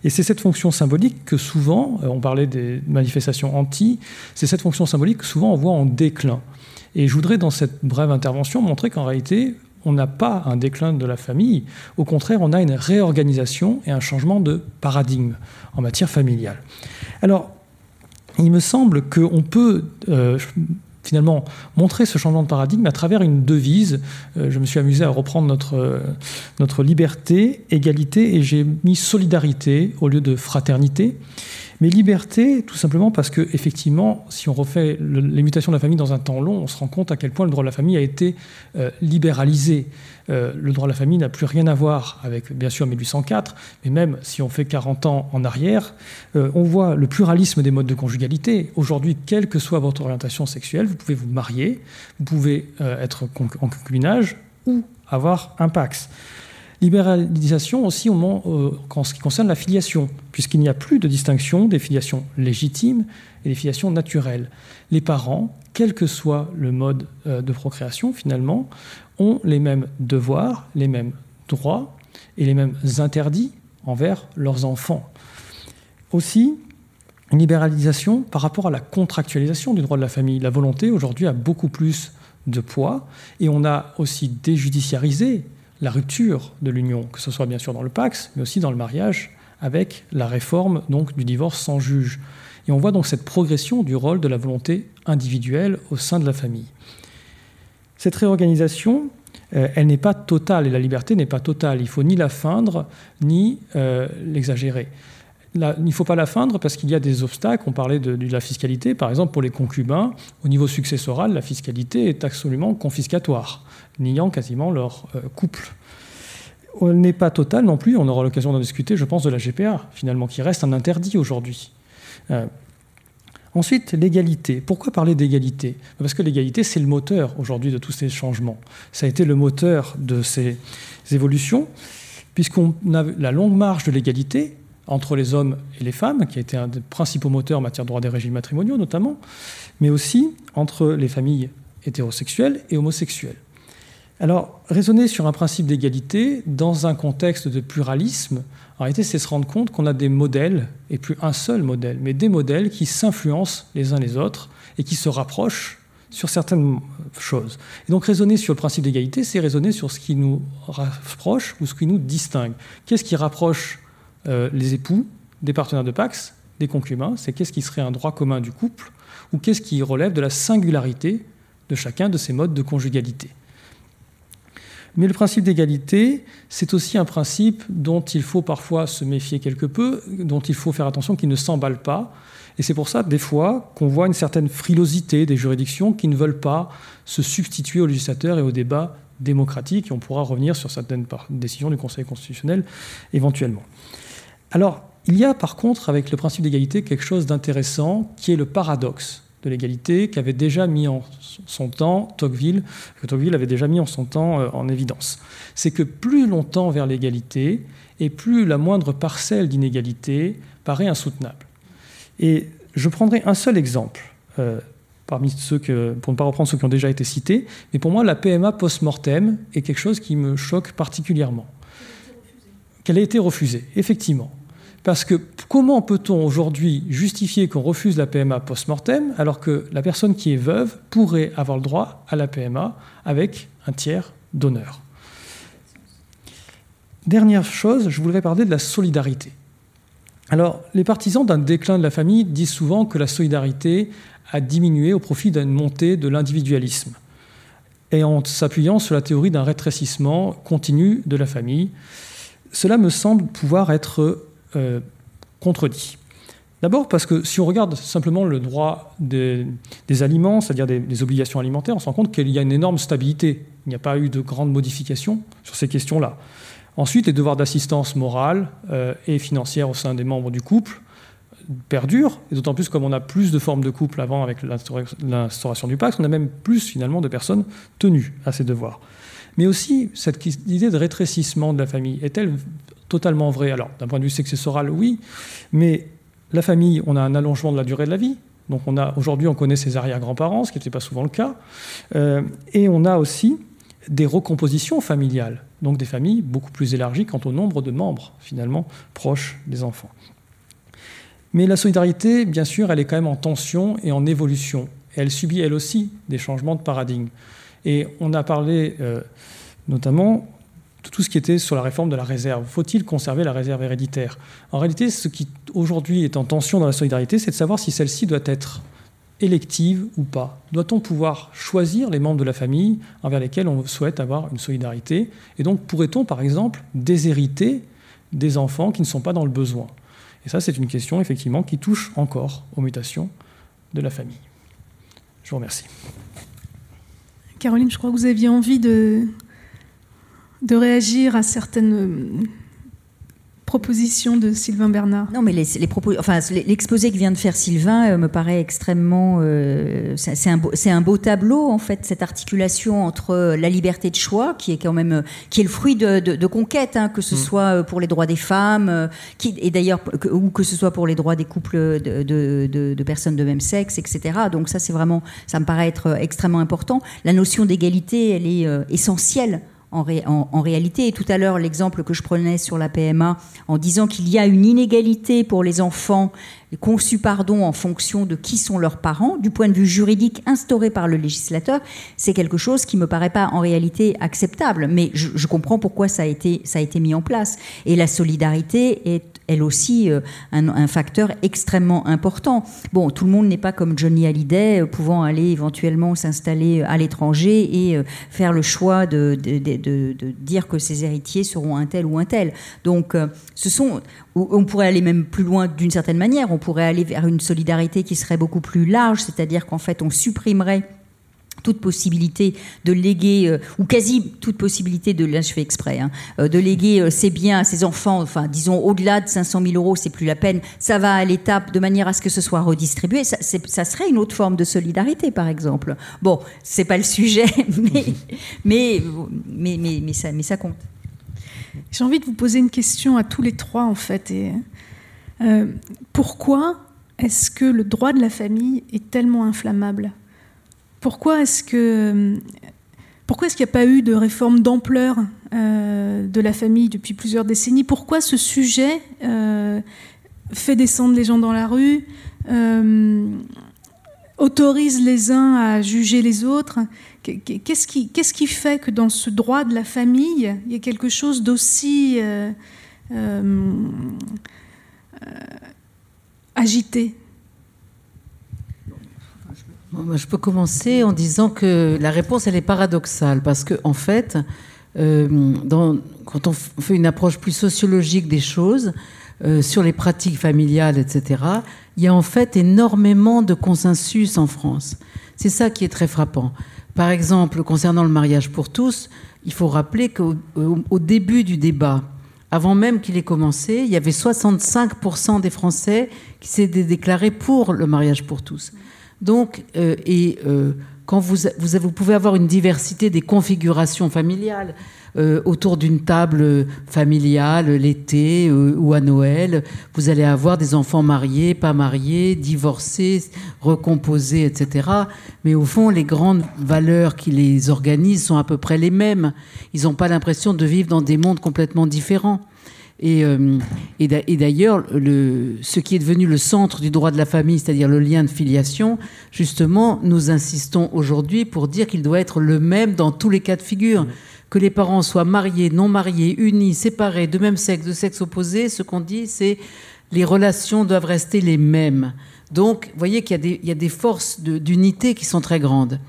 Et c'est cette fonction symbolique que souvent, euh, on parlait des manifestations anti, c'est cette fonction symbolique que souvent on voit en déclin. Et je voudrais dans cette brève intervention montrer qu'en réalité, on n'a pas un déclin de la famille, au contraire, on a une réorganisation et un changement de paradigme en matière familiale. Alors, il me semble qu'on peut euh, finalement montrer ce changement de paradigme à travers une devise. Euh, je me suis amusé à reprendre notre, euh, notre liberté, égalité, et j'ai mis solidarité au lieu de fraternité. Mais liberté, tout simplement parce que, effectivement, si on refait les mutations de la famille dans un temps long, on se rend compte à quel point le droit de la famille a été euh, libéralisé. Euh, le droit de la famille n'a plus rien à voir avec, bien sûr, 1804, mais même si on fait 40 ans en arrière, euh, on voit le pluralisme des modes de conjugalité. Aujourd'hui, quelle que soit votre orientation sexuelle, vous pouvez vous marier, vous pouvez être en concubinage ou avoir un pax. Libéralisation aussi au moment, euh, en ce qui concerne la filiation, puisqu'il n'y a plus de distinction des filiations légitimes et des filiations naturelles. Les parents, quel que soit le mode euh, de procréation, finalement, ont les mêmes devoirs, les mêmes droits et les mêmes interdits envers leurs enfants. Aussi, une libéralisation par rapport à la contractualisation du droit de la famille. La volonté aujourd'hui a beaucoup plus de poids et on a aussi déjudiciarisé la rupture de l'union, que ce soit bien sûr dans le Pax, mais aussi dans le mariage, avec la réforme donc du divorce sans juge. Et on voit donc cette progression du rôle de la volonté individuelle au sein de la famille. Cette réorganisation, euh, elle n'est pas totale, et la liberté n'est pas totale. Il faut ni la feindre, ni euh, l'exagérer. Il ne faut pas la feindre parce qu'il y a des obstacles. On parlait de, la fiscalité. Par exemple, pour les concubins, au niveau successoral, la fiscalité est absolument confiscatoire niant quasiment leur euh, couple. Elle n'est pas totale non plus, on aura l'occasion d'en discuter, je pense, de la GPA, finalement, qui reste un interdit aujourd'hui. Euh, ensuite, l'égalité. Pourquoi parler d'égalité? Parce que l'égalité, c'est le moteur aujourd'hui de tous ces changements. Ça a été le moteur de ces évolutions, puisqu'on a la longue marche de l'égalité entre les hommes et les femmes, qui a été un des principaux moteurs en matière de droit des régimes matrimoniaux notamment, mais aussi entre les familles hétérosexuelles et homosexuelles. Alors, raisonner sur un principe d'égalité dans un contexte de pluralisme, en réalité, c'est se rendre compte qu'on a des modèles, et plus un seul modèle, mais des modèles qui s'influencent les uns les autres et qui se rapprochent sur certaines choses. Et donc, raisonner sur le principe d'égalité, c'est raisonner sur ce qui nous rapproche ou ce qui nous distingue. Qu'est-ce qui rapproche euh, les époux des partenaires de Pax, des concubins C'est qu'est-ce qui serait un droit commun du couple ou qu'est-ce qui relève de la singularité de chacun de ces modes de conjugalité mais le principe d'égalité, c'est aussi un principe dont il faut parfois se méfier quelque peu, dont il faut faire attention qu'il ne s'emballe pas. Et c'est pour ça, des fois, qu'on voit une certaine frilosité des juridictions qui ne veulent pas se substituer aux législateurs et au débat démocratique. Et on pourra revenir sur certaines décisions du Conseil constitutionnel éventuellement. Alors, il y a par contre, avec le principe d'égalité, quelque chose d'intéressant qui est le paradoxe de l'égalité qu'avait déjà mis en son temps Tocqueville, que Tocqueville avait déjà mis en son temps euh, en évidence. C'est que plus longtemps vers l'égalité, et plus la moindre parcelle d'inégalité paraît insoutenable. Et je prendrai un seul exemple, euh, parmi ceux que, pour ne pas reprendre ceux qui ont déjà été cités, mais pour moi, la PMA post-mortem est quelque chose qui me choque particulièrement. Qu'elle a été refusée, effectivement. Parce que comment peut-on aujourd'hui justifier qu'on refuse la PMA post-mortem alors que la personne qui est veuve pourrait avoir le droit à la PMA avec un tiers d'honneur? Dernière chose, je voudrais parler de la solidarité. Alors, les partisans d'un déclin de la famille disent souvent que la solidarité a diminué au profit d'une montée de l'individualisme, et en s'appuyant sur la théorie d'un rétrécissement continu de la famille. Cela me semble pouvoir être euh, contredit. D'abord parce que si on regarde simplement le droit des, aliments, c'est-à-dire des, obligations alimentaires, on se rend compte qu'il y a une énorme stabilité. Il n'y a pas eu de grandes modifications sur ces questions-là. Ensuite, les devoirs d'assistance morale euh, et financière au sein des membres du couple perdurent, et d'autant plus comme on a plus de formes de couple avant avec l'instauration du pacte, on a même plus finalement de personnes tenues à ces devoirs. Mais aussi, cette idée de rétrécissement de la famille est-elle totalement vrai. Alors, d'un point de vue successoral, oui, mais la famille, on a un allongement de la durée de la vie. Donc, on a aujourd'hui, on connaît ses arrière-grands-parents, ce qui n'était pas souvent le cas. Euh, et on a aussi des recompositions familiales, donc des familles beaucoup plus élargies quant au nombre de membres finalement proches des enfants. Mais la solidarité, bien sûr, elle est quand même en tension et en évolution. Elle subit elle aussi des changements de paradigme. Et on a parlé euh, notamment tout ce qui était sur la réforme de la réserve. Faut-il conserver la réserve héréditaire? En réalité, ce qui aujourd'hui est en tension dans la solidarité, c'est de savoir si celle-ci doit être élective ou pas Doit-on pouvoir choisir les membres de la famille envers lesquels on souhaite avoir une solidarité? Et donc pourrait-on, par exemple, déshériter des enfants qui ne sont pas dans le besoin? Et ça, c'est une question, effectivement, qui touche encore aux mutations de la famille. Je vous remercie. Caroline, je crois que vous aviez envie de, de réagir à certaines proposition de Sylvain Bernard. Non, mais les, les propos, enfin, l'exposé que vient de faire Sylvain euh, me paraît extrêmement. Euh, c'est un, beau, un beau tableau en fait, cette articulation entre la liberté de choix, qui est quand même, qui est le fruit de, de, de conquêtes, hein, que ce mm. soit pour les droits des femmes, qui, et d'ailleurs, ou que ce soit pour les droits des couples de, de personnes de même sexe, etc. Donc ça, c'est vraiment, ça me paraît être extrêmement important. La notion d'égalité, elle est euh, essentielle en, réalité. Et tout à l'heure, l'exemple que je prenais sur la PMA, en disant qu'il y a une inégalité pour les enfants conçus pardon, en fonction de qui sont leurs parents, du point de vue juridique instauré par le législateur, c'est quelque chose qui me paraît pas en réalité acceptable. Mais je, comprends pourquoi ça a, été, ça a été mis en place. Et la solidarité est elle aussi euh, un, facteur extrêmement important. Bon, tout le monde n'est pas comme Johnny Hallyday, euh, pouvant aller éventuellement s'installer à l'étranger et euh, faire le choix de, dire que ses héritiers seront un tel ou un tel. Donc, ce sont, on pourrait aller même plus loin d'une certaine manière. Pourrait aller vers une solidarité qui serait beaucoup plus large, c'est-à-dire qu'en fait, on supprimerait toute possibilité de léguer, euh, ou quasi toute possibilité de, là je fais exprès, hein, euh, de léguer euh, ses biens à ses enfants, enfin disons au-delà de 500 000 euros, c'est plus la peine, ça va à l'étape de manière à ce que ce soit redistribué, ça, ça serait une autre forme de solidarité par exemple. Bon, c'est pas le sujet, mais, mais, mais, mais, ça, mais ça compte. J'ai envie de vous poser une question à tous les trois en fait. Pourquoi est-ce que le droit de la famille est tellement inflammable? Pourquoi est-ce que pourquoi est-ce qu'il n'y a pas eu de réforme d'ampleur euh, de la famille depuis plusieurs décennies? Pourquoi ce sujet euh, fait descendre les gens dans la rue, euh, autorise les uns à juger les autres? Qu'est-ce qui, qui, fait que dans ce droit de la famille, il y a quelque chose d'aussi agité je peux commencer en disant que la réponse, elle est paradoxale, parce qu'en en fait, euh, quand on fait une approche plus sociologique des choses, euh, sur les pratiques familiales, etc., il y a en fait énormément de consensus en France. C'est ça qui est très frappant. Par exemple, concernant le mariage pour tous, il faut rappeler qu'au début du débat, avant même qu'il ait commencé, il y avait 65% des Français qui s'étaient déclarés pour le mariage pour tous. Donc, euh, et euh, quand vous, vous, pouvez avoir une diversité des configurations familiales euh, autour d'une table familiale l'été ou à Noël, vous allez avoir des enfants mariés, pas mariés, divorcés, recomposés, etc. Mais au fond, les grandes valeurs qui les organisent sont à peu près les mêmes. Ils n'ont pas l'impression de vivre dans des mondes complètement différents. Et, euh, et d'ailleurs, ce qui est devenu le centre du droit de la famille, c'est-à-dire le lien de filiation, justement, nous insistons aujourd'hui pour dire qu'il doit être le même dans tous les cas de figure. Que les parents soient mariés, non mariés, unis, séparés, de même sexe, de sexe opposé, ce qu'on dit, c'est les relations doivent rester les mêmes. Donc, vous voyez qu'il y, y, a des forces d'unité qui sont très grandes.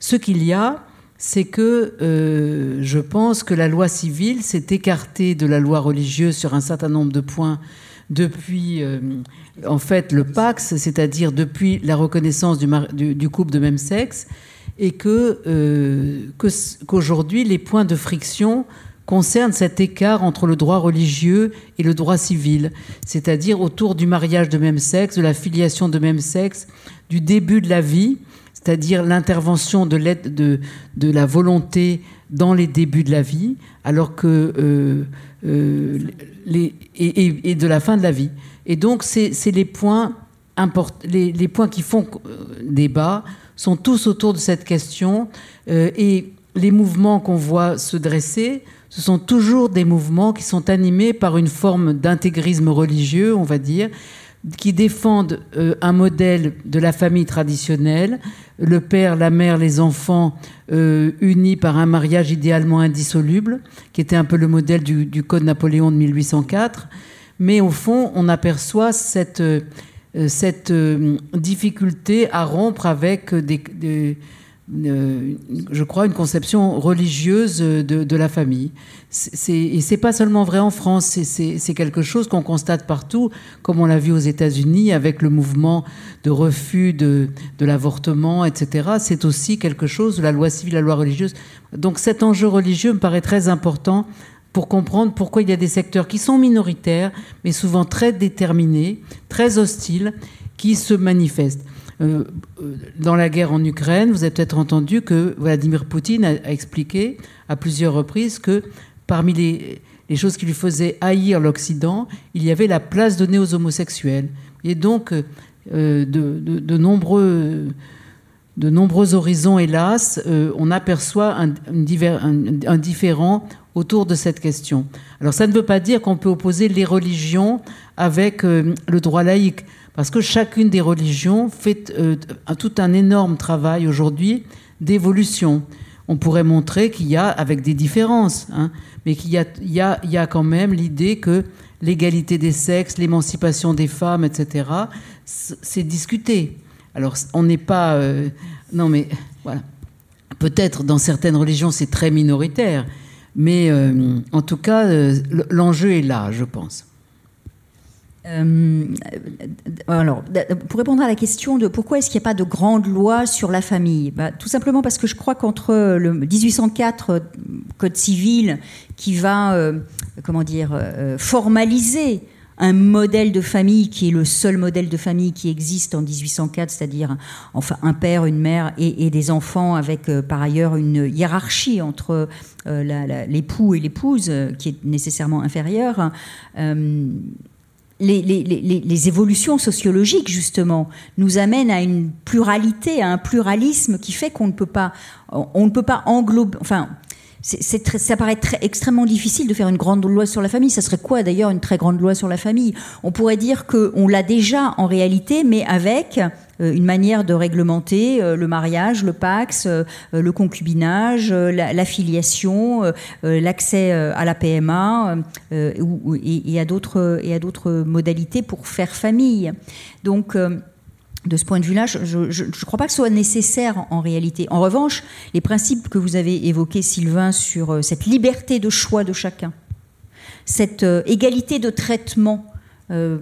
Ce qu'il y a, c'est que euh, je pense que la loi civile s'est écartée de la loi religieuse sur un certain nombre de points depuis, euh, en fait, le Pax, c'est-à-dire depuis la reconnaissance du, couple de même sexe, et que euh, qu'aujourd'hui les points de friction concernent cet écart entre le droit religieux et le droit civil, c'est-à-dire autour du mariage de même sexe, de la filiation de même sexe, du début de la vie c'est-à-dire l'intervention de l'aide de, de la volonté dans les débuts de la vie, alors que euh, euh, les, et, de la fin de la vie. Et donc, c'est les points les, les, points qui font euh, débat sont tous autour de cette question. et les mouvements qu'on voit se dresser, ce sont toujours des mouvements qui sont animés par une forme d'intégrisme religieux, on va dire, qui défendent euh, un modèle de la famille traditionnelle, le père, la mère, les enfants euh, unis par un mariage idéalement indissoluble, qui était un peu le modèle du, Code Napoléon de 1804. Mais au fond, on aperçoit cette, euh, cette difficulté à rompre avec des je crois, une conception religieuse de, la famille. et c'est pas seulement vrai en France, c'est quelque chose qu'on constate partout, comme on l'a vu aux États-Unis avec le mouvement de refus de, l'avortement, etc. C'est aussi quelque chose, la loi civile, la loi religieuse. Donc cet enjeu religieux me paraît très important pour comprendre pourquoi il y a des secteurs qui sont minoritaires, mais souvent très déterminés, très hostiles, qui se manifestent. Euh, euh, dans la guerre en Ukraine, vous avez peut-être entendu que Vladimir Poutine a, expliqué à plusieurs reprises que parmi les, choses qui lui faisaient haïr l'Occident, il y avait la place donnée aux homosexuels. Et donc, euh, de, nombreux, horizons, hélas, on aperçoit un, différent autour de cette question. Alors ça ne veut pas dire qu'on peut opposer les religions avec le droit laïque. Parce que chacune des religions fait euh, tout un énorme travail aujourd'hui d'évolution. On pourrait montrer qu'il y a, avec des différences, hein, mais qu'il y a, il y, a, il y a quand même l'idée que l'égalité des sexes, l'émancipation des femmes, etc., c'est discuté. Alors, on n'est pas. Euh, non, mais voilà. Peut-être dans certaines religions, c'est très minoritaire, mais euh, en tout cas, l'enjeu est là, je pense. Euh, alors, pour répondre à la question de pourquoi est-ce qu'il n'y a pas de grande loi sur la famille, bah, tout simplement parce que je crois qu'entre le 1804 euh, code civil qui va, euh, comment dire, formaliser un modèle de famille qui est le seul modèle de famille qui existe en 1804, c'est-à-dire enfin un père, une mère et, des enfants avec par ailleurs une hiérarchie entre l'époux et l'épouse qui est nécessairement inférieure les, évolutions sociologiques, justement, nous amènent à une pluralité, à un pluralisme qui fait qu'on ne peut pas, on ne peut pas englober, enfin, c'est ça paraît très, extrêmement difficile de faire une grande loi sur la famille. Ça serait quoi d'ailleurs une très grande loi sur la famille? On pourrait dire qu'on l'a déjà en réalité, mais avec une manière de réglementer euh, le mariage, le pax, euh, le concubinage, la, filiation, l'accès à la PMA et, à d'autres modalités pour faire famille. Donc de ce point de vue-là, je ne crois pas que ce soit nécessaire en réalité. En revanche, les principes que vous avez évoqués, Sylvain, sur euh, cette liberté de choix de chacun, cette euh, égalité de traitement euh,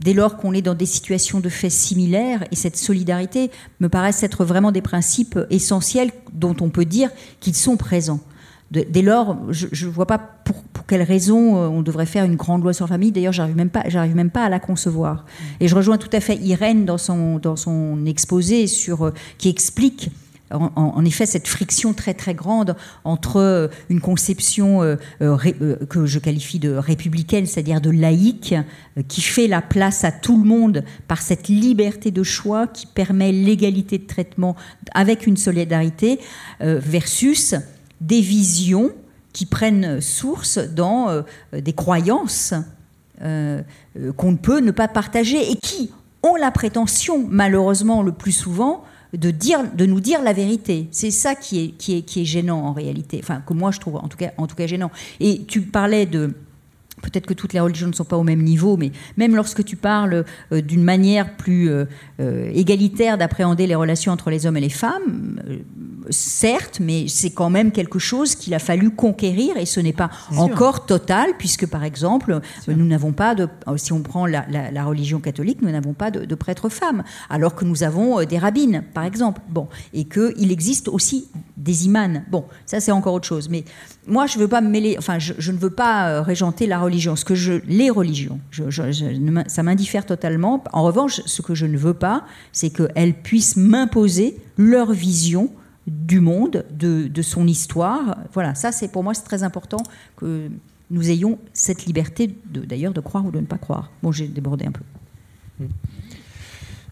dès lors qu'on est dans des situations de fait similaires, et cette solidarité me paraissent être vraiment des principes essentiels dont on peut dire qu'ils sont présents dès lors, je ne vois pas pour, pour quelle raison euh, on devrait faire une grande loi sur la famille. D'ailleurs, j'arrive même pas, j'arrive même pas à la concevoir. Et je rejoins tout à fait Irène dans son dans son exposé sur euh, qui explique en, effet cette friction très très grande entre euh, une conception que je qualifie de républicaine, c'est-à-dire de laïque, qui fait la place à tout le monde par cette liberté de choix qui permet l'égalité de traitement avec une solidarité, versus des visions qui prennent source dans euh, des croyances euh, euh, qu'on ne peut ne pas partager et qui ont la prétention, malheureusement le plus souvent, de, dire, de nous dire la vérité. C'est ça qui est, qui, est, qui est gênant en réalité, enfin que moi je trouve en tout cas, en tout cas gênant. Et tu parlais de Peut-être que toutes les religions ne sont pas au même niveau, mais même lorsque tu parles euh, d'une manière plus euh, euh, égalitaire d'appréhender les relations entre les hommes et les femmes, certes, mais c'est quand même quelque chose qu'il a fallu conquérir et ce n'est pas encore total, puisque par exemple, nous n'avons pas de, si on prend la, religion catholique, nous n'avons pas de, prêtres femmes, alors que nous avons des rabbines, par exemple. Bon, et qu'il existe aussi des imams. Bon, ça c'est encore autre chose. Mais moi, je veux pas me mêler, enfin, je, ne veux pas régenter la religion ce que je, les religions, ça m'indiffère totalement. En revanche, ce que je ne veux pas, c'est qu'elles puissent m'imposer leur vision du monde, de, son histoire. Voilà, ça, c'est pour moi, c'est très important que nous ayons cette liberté, d'ailleurs, de croire ou de ne pas croire. Bon, j'ai débordé un peu.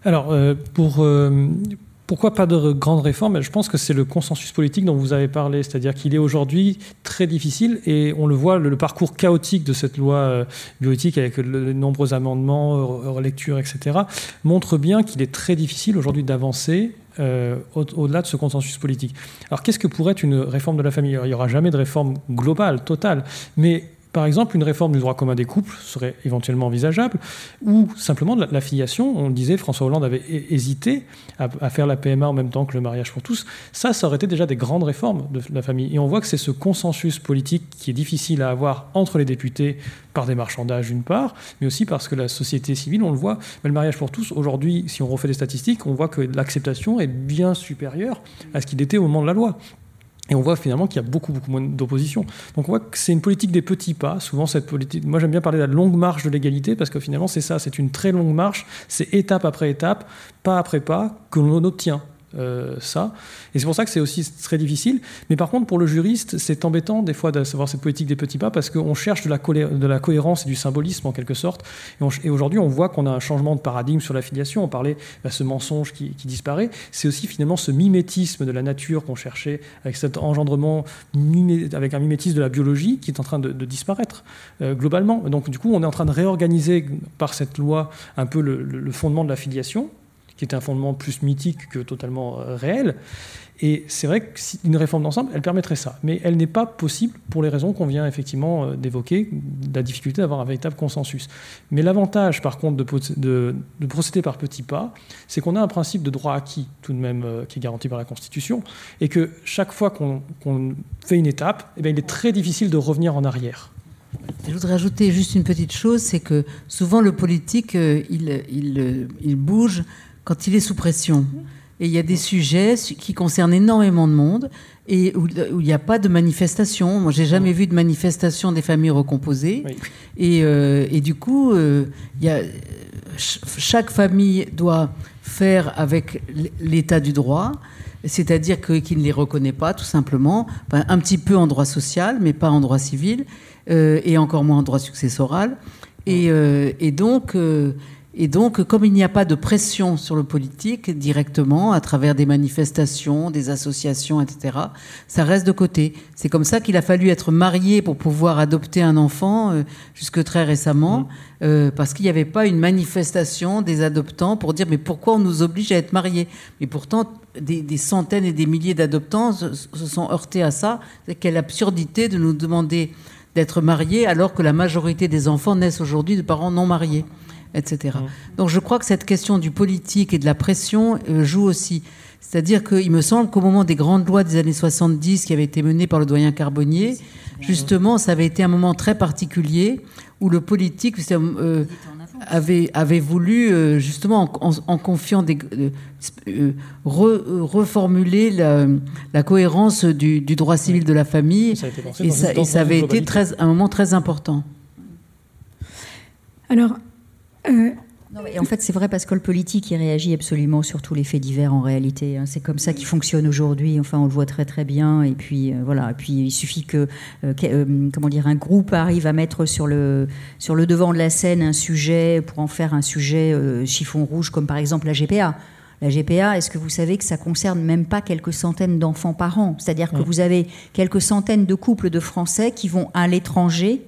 Alors, euh, pour, euh, pourquoi pas de grandes réformes Je pense que c'est le consensus politique dont vous avez parlé, c'est-à-dire qu'il est aujourd'hui très difficile et on le voit, le, parcours chaotique de cette loi euh, bioéthique avec de nombreux amendements, relectures, etc., montre bien qu'il est très difficile aujourd'hui d'avancer euh, au-delà de ce consensus politique. Alors qu'est-ce que pourrait être une réforme de la famille? Il n'y aura jamais de réforme globale, totale, mais par exemple, une réforme du droit commun des couples serait éventuellement envisageable, ou simplement la, filiation. On disait, François Hollande avait hésité à, faire la PMA en même temps que le mariage pour tous. Ça, ça aurait été déjà des grandes réformes de la famille. Et on voit que c'est ce consensus politique qui est difficile à avoir entre les députés par des marchandages d'une part, mais aussi parce que la société civile, on le voit, mais le mariage pour tous, aujourd'hui, si on refait des statistiques, on voit que l'acceptation est bien supérieure à ce qu'il était au moment de la loi. Et on voit finalement qu'il y a beaucoup, beaucoup moins d'opposition. Donc on voit que c'est une politique des petits pas. Souvent, cette politique. Moi, j'aime bien parler de la longue marche de l'égalité parce que finalement, c'est ça. C'est une très longue marche. C'est étape après étape, pas après pas, que l'on obtient. Euh, ça. Et c'est pour ça que c'est aussi très difficile. Mais par contre, pour le juriste, c'est embêtant des fois de savoir cette politique des petits pas parce qu'on cherche de la, la, cohérence et du symbolisme en quelque sorte. Et, aujourd'hui, on voit qu'on a un changement de paradigme sur l'affiliation. On parlait de bah, ce mensonge qui, disparaît. C'est aussi finalement ce mimétisme de la nature qu'on cherchait avec cet engendrement, avec un mimétisme de la biologie qui est en train de, disparaître euh, globalement. Donc du coup, on est en train de réorganiser par cette loi un peu le, fondement de l'affiliation qui est un fondement plus mythique que totalement euh, réel. Et c'est vrai qu'une réforme d'ensemble, elle permettrait ça. Mais elle n'est pas possible pour les raisons qu'on vient effectivement euh, d'évoquer, la difficulté d'avoir un véritable consensus. Mais l'avantage, par contre, de, de, procéder par petits pas, c'est qu'on a un principe de droit acquis, tout de même, euh, qui est garanti par la Constitution, et que chaque fois qu'on fait une étape, eh bien, il est très difficile de revenir en arrière. Je voudrais ajouter juste une petite chose, c'est que souvent le politique, il, il bouge quand il est sous pression. Et il y a des sujets qui concernent énormément de monde et où, il n'y a pas de manifestation. Moi, j'ai jamais vu de manifestation des familles recomposées. Et, euh, et, du coup, euh, il y a, chaque famille doit faire avec l'état du droit, c'est-à-dire qu'il ne les reconnaît pas, tout simplement, un petit peu en droit social, mais pas en droit civil, euh, et encore moins en droit successoral. Et, et donc et donc, comme il n'y a pas de pression sur le politique directement, à travers des manifestations, des associations, etc., ça reste de côté. C'est comme ça qu'il a fallu être marié pour pouvoir adopter un enfant, euh, jusque très récemment, mmh. euh, parce qu'il n'y avait pas une manifestation des adoptants pour dire mais pourquoi on nous oblige à être mariés? Mais pourtant, des, centaines et des milliers d'adoptants se, se, sont heurtés à ça. Quelle absurdité de nous demander d'être mariés alors que la majorité des enfants naissent aujourd'hui de parents non mariés etc. Mmh. Donc je crois que cette question du politique et de la pression euh, joue aussi. C'est-à-dire qu'il me semble qu'au moment des grandes lois des années 70 qui avaient été menées par le doyen Carbonnier, justement, ça avait été un moment très particulier où le politique euh, avait, avait voulu, euh, justement, en, confiant des. reformuler la, cohérence du, droit civil de la famille. et, ça, et ça, avait été très, un moment très important. Alors, euh, en fait, c'est vrai parce que le politique, il réagit absolument sur tous les faits divers en réalité. Hein. C'est comme ça qu'il fonctionne aujourd'hui. Enfin, on le voit très très bien. Et puis euh, voilà. Et puis il suffit que, euh, comment dire, un groupe arrive à mettre sur le sur le devant de la scène un sujet pour en faire un sujet chiffon rouge, comme par exemple la GPA. La GPA, est-ce que vous savez que ça concerne même pas quelques centaines d'enfants par an? C'est-à-dire que vous avez quelques centaines de couples de Français qui vont à l'étranger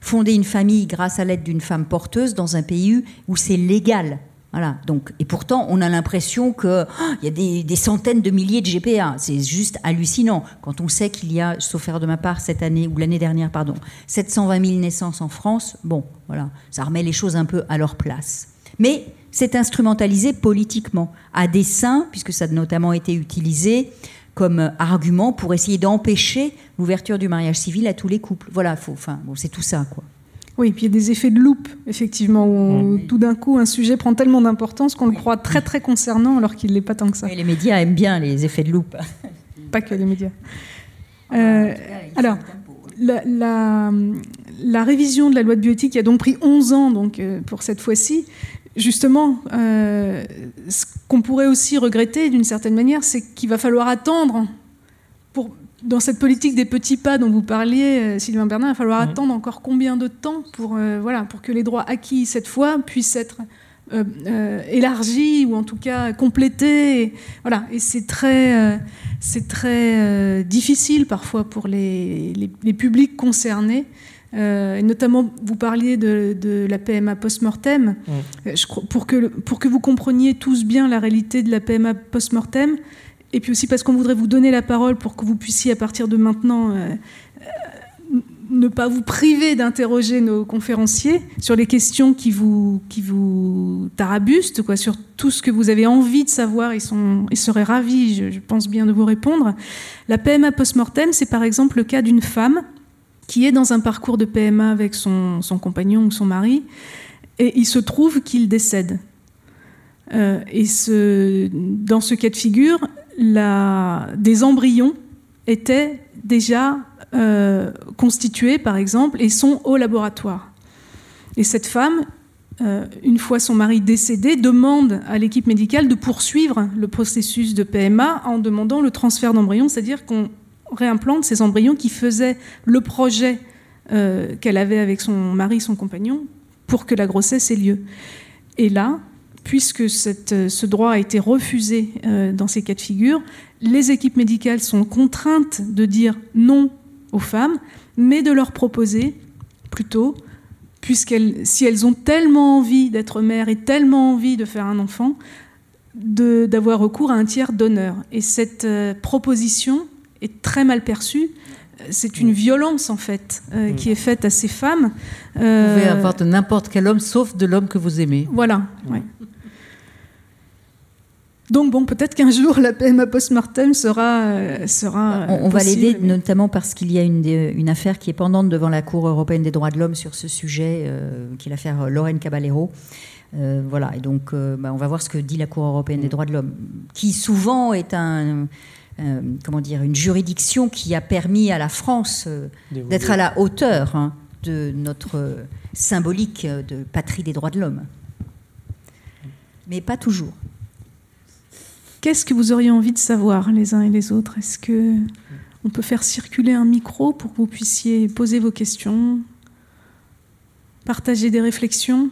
fonder une famille grâce à l'aide d'une femme porteuse dans un pays où c'est légal. Voilà. Donc, et pourtant, on a l'impression qu'il oh, y a des, centaines de milliers de GPA. C'est juste hallucinant quand on sait qu'il y a, sauf faire de ma part, cette année ou l'année dernière, pardon, 720 000 naissances en France. Bon, voilà, ça remet les choses un peu à leur place. Mais c'est instrumentalisé politiquement, à dessein, puisque ça a notamment été utilisé comme argument pour essayer d'empêcher l'ouverture du mariage civil à tous les couples. Voilà, faut, enfin, bon, c'est tout ça, quoi. Oui, puis il y a des effets de loupe, effectivement, où tout d'un coup un sujet prend tellement d'importance qu'on le croit très très concernant alors qu'il ne l'est pas tant que ça. Et les médias aiment bien les effets de loupe. pas que les médias. Euh, alors, la, la, la, révision de la loi de bioéthique a donc pris 11 ans donc, euh, pour cette fois-ci justement, euh, ce qu'on pourrait aussi regretter d'une certaine manière, c'est qu'il va falloir attendre, pour, dans cette politique des petits pas dont vous parliez, euh, Sylvain Bernard, il va falloir attendre encore combien de temps pour, euh, voilà, pour que les droits acquis cette fois puissent être élargie ou en tout cas complétée. voilà, et c'est très, c'est très difficile parfois pour les, les, publics concernés. Et notamment, vous parliez de, la PMA post-mortem. Mmh. pour, que, pour que vous compreniez tous bien la réalité de la PMA post-mortem, et puis aussi parce qu'on voudrait vous donner la parole pour que vous puissiez à partir de maintenant euh, euh, ne pas vous priver d'interroger nos conférenciers sur les questions qui vous, qui vous tarabustent, quoi, sur tout ce que vous avez envie de savoir. Ils, sont, ils seraient ravis, je, pense bien, de vous répondre. La PMA post-mortem, c'est par exemple le cas d'une femme qui est dans un parcours de PMA avec son, son compagnon ou son mari, et il se trouve qu'il décède. Euh, et dans ce cas de figure, des embryons étaient déjà euh, constitués, par exemple, et sont au laboratoire. Et cette femme, euh, une fois son mari décédé, demande à l'équipe médicale de poursuivre le processus de PMA en demandant le transfert d'embryons, c'est-à-dire qu'on réimplante ces embryons qui faisaient le projet euh, qu'elle avait avec son mari, son compagnon, pour que la grossesse ait lieu. Et là, puisque euh, ce droit a été refusé euh, dans ces cas de figure, les équipes médicales sont contraintes de dire non aux femmes, mais de leur proposer plutôt, puisqu'elles, si elles ont tellement envie d'être mères et tellement envie de faire un enfant, d'avoir recours à un tiers donneur. Et cette proposition est très mal perçue. C'est une violence en fait mm. qui est faite à ces femmes. Vous pouvez avoir de n'importe quel homme, sauf de l'homme que vous aimez. Voilà. Mm. Donc bon, peut-être qu'un jour la PMA post-mortem sera, euh, sera. On, va l'aider notamment parce qu'il y a une, une, affaire qui est pendante devant la Cour européenne des droits de l'homme sur ce sujet, euh, qui est l'affaire Lorraine Caballero. Euh, voilà, et donc bah, on va voir ce que dit la Cour européenne des droits de l'homme, qui souvent est un, comment dire, une juridiction qui a permis à la France d'être à la hauteur hein, de notre symbolique de patrie des droits de l'homme. Mais pas toujours. Qu'est-ce que vous auriez envie de savoir les uns et les autres? Est-ce que on peut faire circuler un micro pour que vous puissiez poser vos questions, partager des réflexions?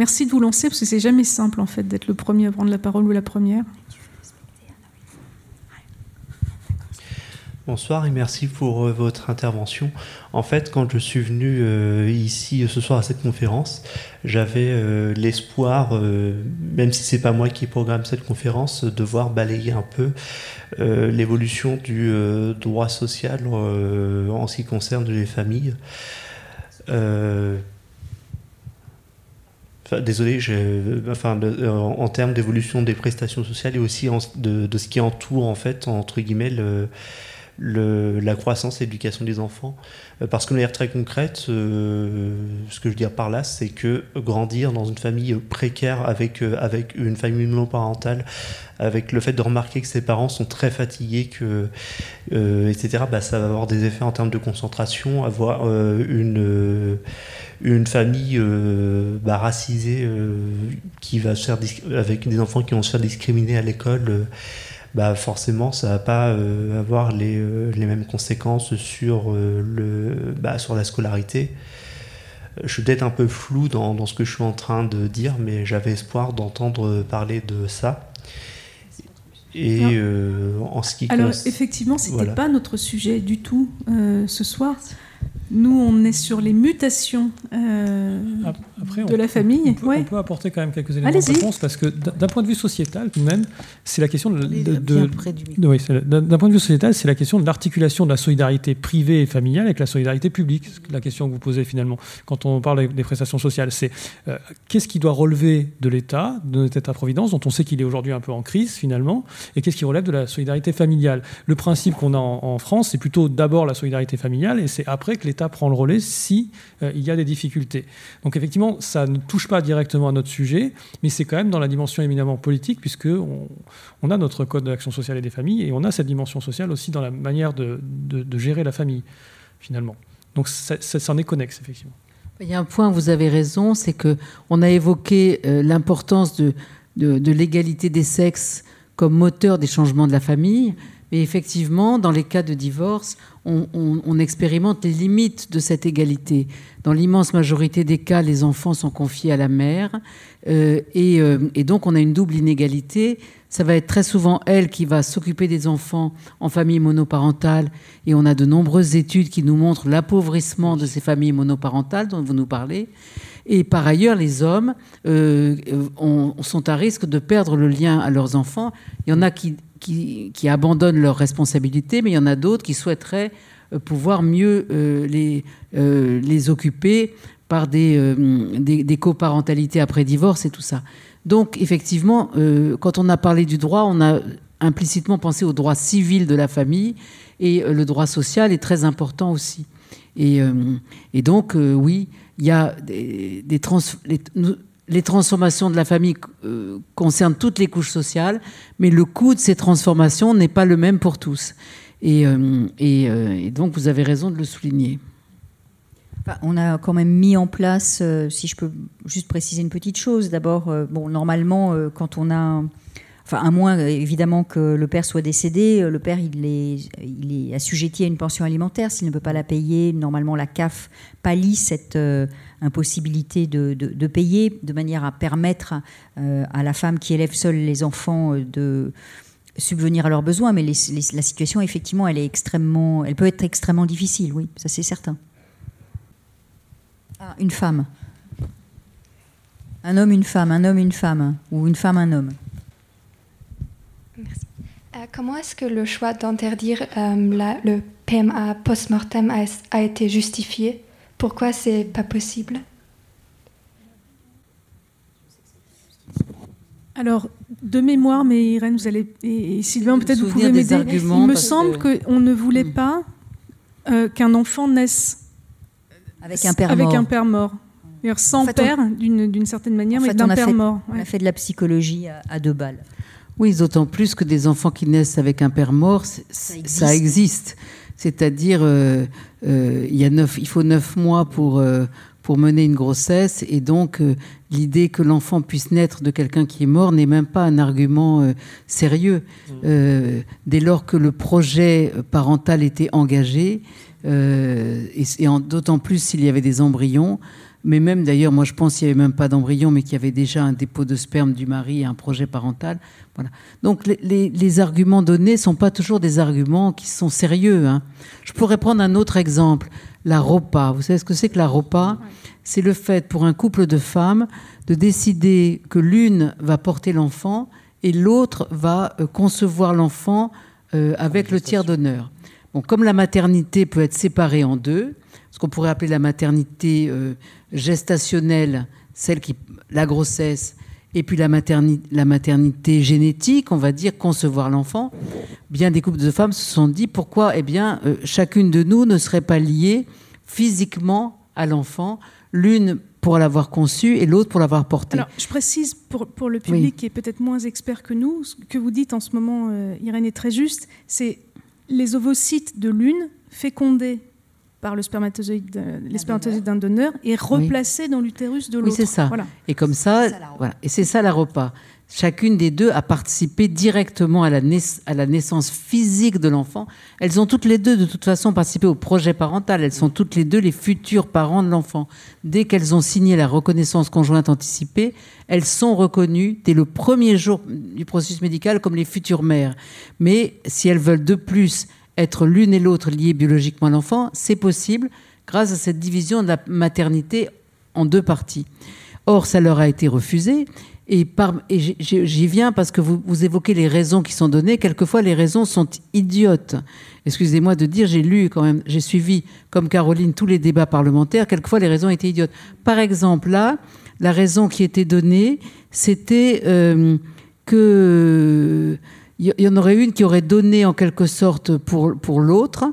Merci de vous lancer parce que c'est jamais simple en fait d'être le premier à prendre la parole ou la première. Bonsoir et merci pour euh, votre intervention. En fait, quand je suis venu euh, ici ce soir à cette conférence, j'avais euh, l'espoir, même si c'est pas moi qui programme cette conférence, de voir balayer un peu l'évolution du droit social en ce qui concerne les familles. Désolé, enfin, en, termes d'évolution des prestations sociales et aussi de, ce qui entoure en fait entre guillemets le, la croissance et l'éducation des enfants. Euh, parce que de manière très concrète, euh, ce que je veux dire par là, c'est que grandir dans une famille précaire avec, euh, avec une famille monoparentale, avec le fait de remarquer que ses parents sont très fatigués, etc., bah, ça va avoir des effets en termes de concentration, avoir une, une famille bah, racisée qui va se faire avec des enfants qui vont se faire discriminer à l'école bah forcément ça va pas euh, avoir les, euh, les, mêmes conséquences sur, euh, le, bah, sur la scolarité. Je suis peut-être un peu flou dans, dans, ce que je suis en train de dire, mais j'avais espoir d'entendre parler de ça. Et en ce qui Alors effectivement, c'était n'était pas notre sujet du tout ce soir. Nous, on est sur les mutations euh, de la famille. On peut, on peut, apporter quand même quelques éléments de réponse parce que d'un point de vue sociétal, tout de même, c'est la question de, de, d'un point de vue sociétal, c'est la question de l'articulation de la solidarité privée et familiale avec la solidarité publique. La question que vous posez finalement quand on parle des prestations sociales, c'est euh, qu'est-ce qui doit relever de l'État, de notre État-providence, dont on sait qu'il est aujourd'hui un peu en crise finalement, et qu'est-ce qui relève de la solidarité familiale? Le principe qu'on a en, en France, c'est plutôt d'abord la solidarité familiale, et c'est après que l'État prend le relais si euh, il y a des difficultés. Donc effectivement, ça ne touche pas directement à notre sujet, mais c'est quand même dans la dimension éminemment politique, puisque on, a notre code de l'action sociale et des familles, et on a cette dimension sociale aussi dans la manière de, gérer la famille, finalement. Donc ça, en est connexe, effectivement. Il y a un point, vous avez raison, c'est que on a évoqué euh, l'importance de l'égalité des sexes comme moteur des changements de la famille, Mais effectivement, dans les cas de divorce, on, expérimente les limites de cette égalité. Dans l'immense majorité des cas, les enfants sont confiés à la mère. Euh, euh, et, donc, on a une double inégalité. Ça va être très souvent elle qui va s'occuper des enfants en famille monoparentale. Et on a de nombreuses études qui nous montrent l'appauvrissement de ces familles monoparentales dont vous nous parlez. Et par ailleurs, les hommes euh, sont à risque de perdre le lien à leurs enfants. Il y en a qui qui, abandonnent leurs responsabilités, mais il y en a d'autres qui souhaiteraient euh, pouvoir mieux euh, les, euh, les occuper par des, des, coparentalités après divorce et tout ça. Donc effectivement, quand on a parlé du droit, on a implicitement pensé au droit civil de la famille et le droit social est très important aussi. Et, donc oui, il y a des, des trans, les transformations de la famille euh, concernent toutes les couches sociales, mais le coût de ces transformations n'est pas le même pour tous. Et, euh, euh, donc, vous avez raison de le souligner. on a quand même mis en place, si je peux juste préciser une petite chose, d'abord, bon, normalement, quand on a Enfin, à moins évidemment que le père soit décédé, le père il est, il est assujetti à une pension alimentaire. S'il ne peut pas la payer, normalement la CAF pallie cette impossibilité de, payer, de manière à permettre euh, à la femme qui élève seule les enfants euh, de subvenir à leurs besoins. Mais la situation, effectivement, elle peut être extrêmement difficile. Oui, ça c'est certain. Ah, une femme. Un homme, une femme, un homme, une femme, ou une femme, un homme. Euh, comment est-ce que le choix d'interdire le PMA post-mortem a, été justifié? Pourquoi c'est pas possible? Alors, de mémoire, mais Irène, vous allez et Sylvain, peut-être vous pouvez m'aider. Il me semble qu'on ne voulait hmm. pas euh, qu'un enfant naisse avec un père avec mort. Un père mort. Sans père, d'une certaine manière, mais d'un père mort. On a fait de la psychologie à, deux balles. Oui, d'autant plus que des enfants qui naissent avec un père mort, ça existe. C'est-à-dire, euh, euh, il, y a neuf, il faut neuf mois pour, euh, pour mener une grossesse, et donc l'idée que l'enfant puisse naître de quelqu'un qui est mort n'est même pas un argument sérieux. Mmh. dès lors que le projet parental était engagé, et, et d'autant plus s'il y avait des embryons, mais même d'ailleurs, moi je pense qu'il n'y avait même pas d'embryon, mais qu'il y avait déjà un dépôt de sperme du mari et un projet parental. Voilà. Donc les, arguments donnés ne sont pas toujours des arguments qui sont sérieux. Hein. Je pourrais prendre un autre exemple, la ROPA. Vous savez ce que c'est que la ROPA? C'est le fait pour un couple de femmes de décider que l'une va porter l'enfant et l'autre va euh, concevoir l'enfant euh, avec le tiers d'honneur. Bon, comme la maternité peut être séparée en deux, ce qu'on pourrait appeler la maternité euh, gestationnelle, celle qui, la grossesse, et puis la maternité, la maternité génétique, on va dire concevoir l'enfant. Bien des couples de femmes se sont dit pourquoi, eh bien, euh, chacune de nous ne serait pas liée physiquement à l'enfant, l'une pour l'avoir conçu et l'autre pour l'avoir porté. Alors, je précise pour, pour le public qui est peut-être moins expert que nous, ce que vous dites en ce moment, euh, Irène, est très juste. C'est les ovocytes de l'une fécondés par le spermatozoïde, les spermatozoïdes d'un donneur et replacé dans l'utérus de l'autre. Oui, c'est ça. Et comme ça, voilà. Et c'est ça la repas. Chacune des deux a participé directement à la, à la naissance physique de l'enfant. Elles ont toutes les deux, de toute façon, participé au projet parental. Elles sont toutes les deux les futurs parents de l'enfant. Dès qu'elles ont signé la reconnaissance conjointe anticipée, elles sont reconnues dès le premier jour du processus médical comme les futures mères. Mais si elles veulent de plus être l'une et l'autre liées biologiquement à l'enfant, c'est possible grâce à cette division de la maternité en deux parties. Or, ça leur a été refusé. Et, j'y viens parce que vous, évoquez les raisons qui sont données. Quelquefois, les raisons sont idiotes. Excusez-moi de dire, j'ai lu quand même, j'ai suivi, comme Caroline, tous les débats parlementaires. Quelquefois, les raisons étaient idiotes. Par exemple, là, la raison qui était donnée, c'était euh, que il y en aurait une qui aurait donné en quelque sorte pour, pour l'autre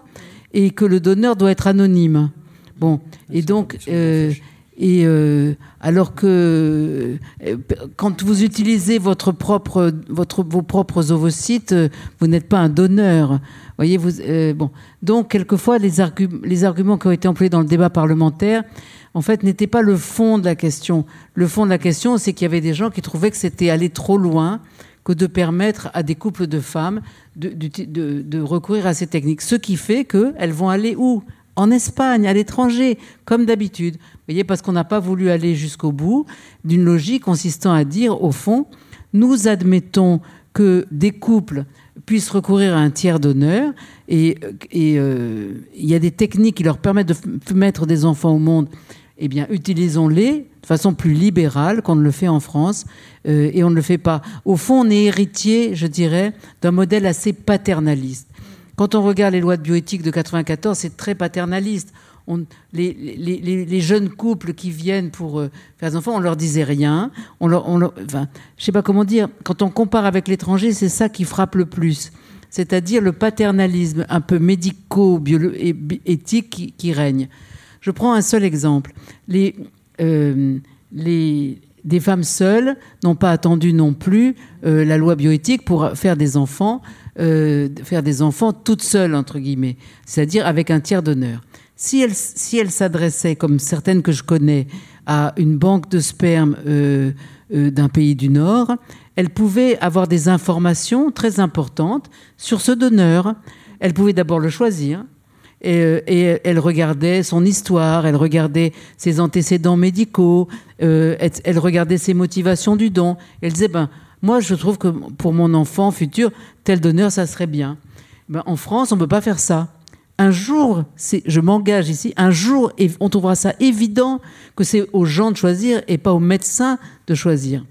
et que le donneur doit être anonyme. Bon, et donc, euh, et euh, alors que euh, quand vous utilisez votre propre, votre, vos propres ovocytes, vous n'êtes pas un donneur. Voyez, vous, bon. Donc, quelquefois, les, les arguments qui ont été employés dans le débat parlementaire, en fait, n'étaient pas le fond de la question. Le fond de la question, c'est qu'il y avait des gens qui trouvaient que c'était aller trop loin que de permettre à des couples de femmes de, recourir à ces techniques. Ce qui fait qu'elles vont aller où? En Espagne, à l'étranger, comme d'habitude. Vous voyez, parce qu'on n'a pas voulu aller jusqu'au bout d'une logique consistant à dire, au fond, nous admettons que des couples puissent recourir à un tiers d'honneur et, euh, il y a des techniques qui leur permettent de mettre des enfants au monde. Eh bien, utilisons-les de façon plus libérale qu'on ne le fait en France euh, et on ne le fait pas. Au fond, on est héritier, je dirais, d'un modèle assez paternaliste. Quand on regarde les lois de bioéthique de 94, c'est très paternaliste. Les, jeunes couples qui viennent pour euh, faire des enfants, on leur disait rien. On leur, on je sais pas comment dire. Quand on compare avec l'étranger, c'est ça qui frappe le plus, c'est-à-dire le paternalisme un peu médico-éthique qui, règne. Je prends un seul exemple. Les, euh, les, des femmes seules n'ont pas attendu non plus euh, la loi bioéthique pour faire des enfants. Euh, faire des enfants toutes seules, entre guillemets, c'est-à-dire avec un tiers d'honneur. Si elles si elle s'adressaient, comme certaines que je connais, à une banque de sperme d'un pays du Nord, elles pouvaient avoir des informations très importantes sur ce donneur. Elles pouvaient d'abord le choisir, et, et, elle regardait son histoire, elle regardait ses antécédents médicaux, euh, elle, regardait ses motivations du don. Elle disait, ben, moi, je trouve que pour mon enfant futur, tel donneur, ça serait bien. Ben, en France, on ne peut pas faire ça. Un jour, je m'engage ici, un jour, on trouvera ça évident que c'est aux gens de choisir et pas aux médecins de choisir.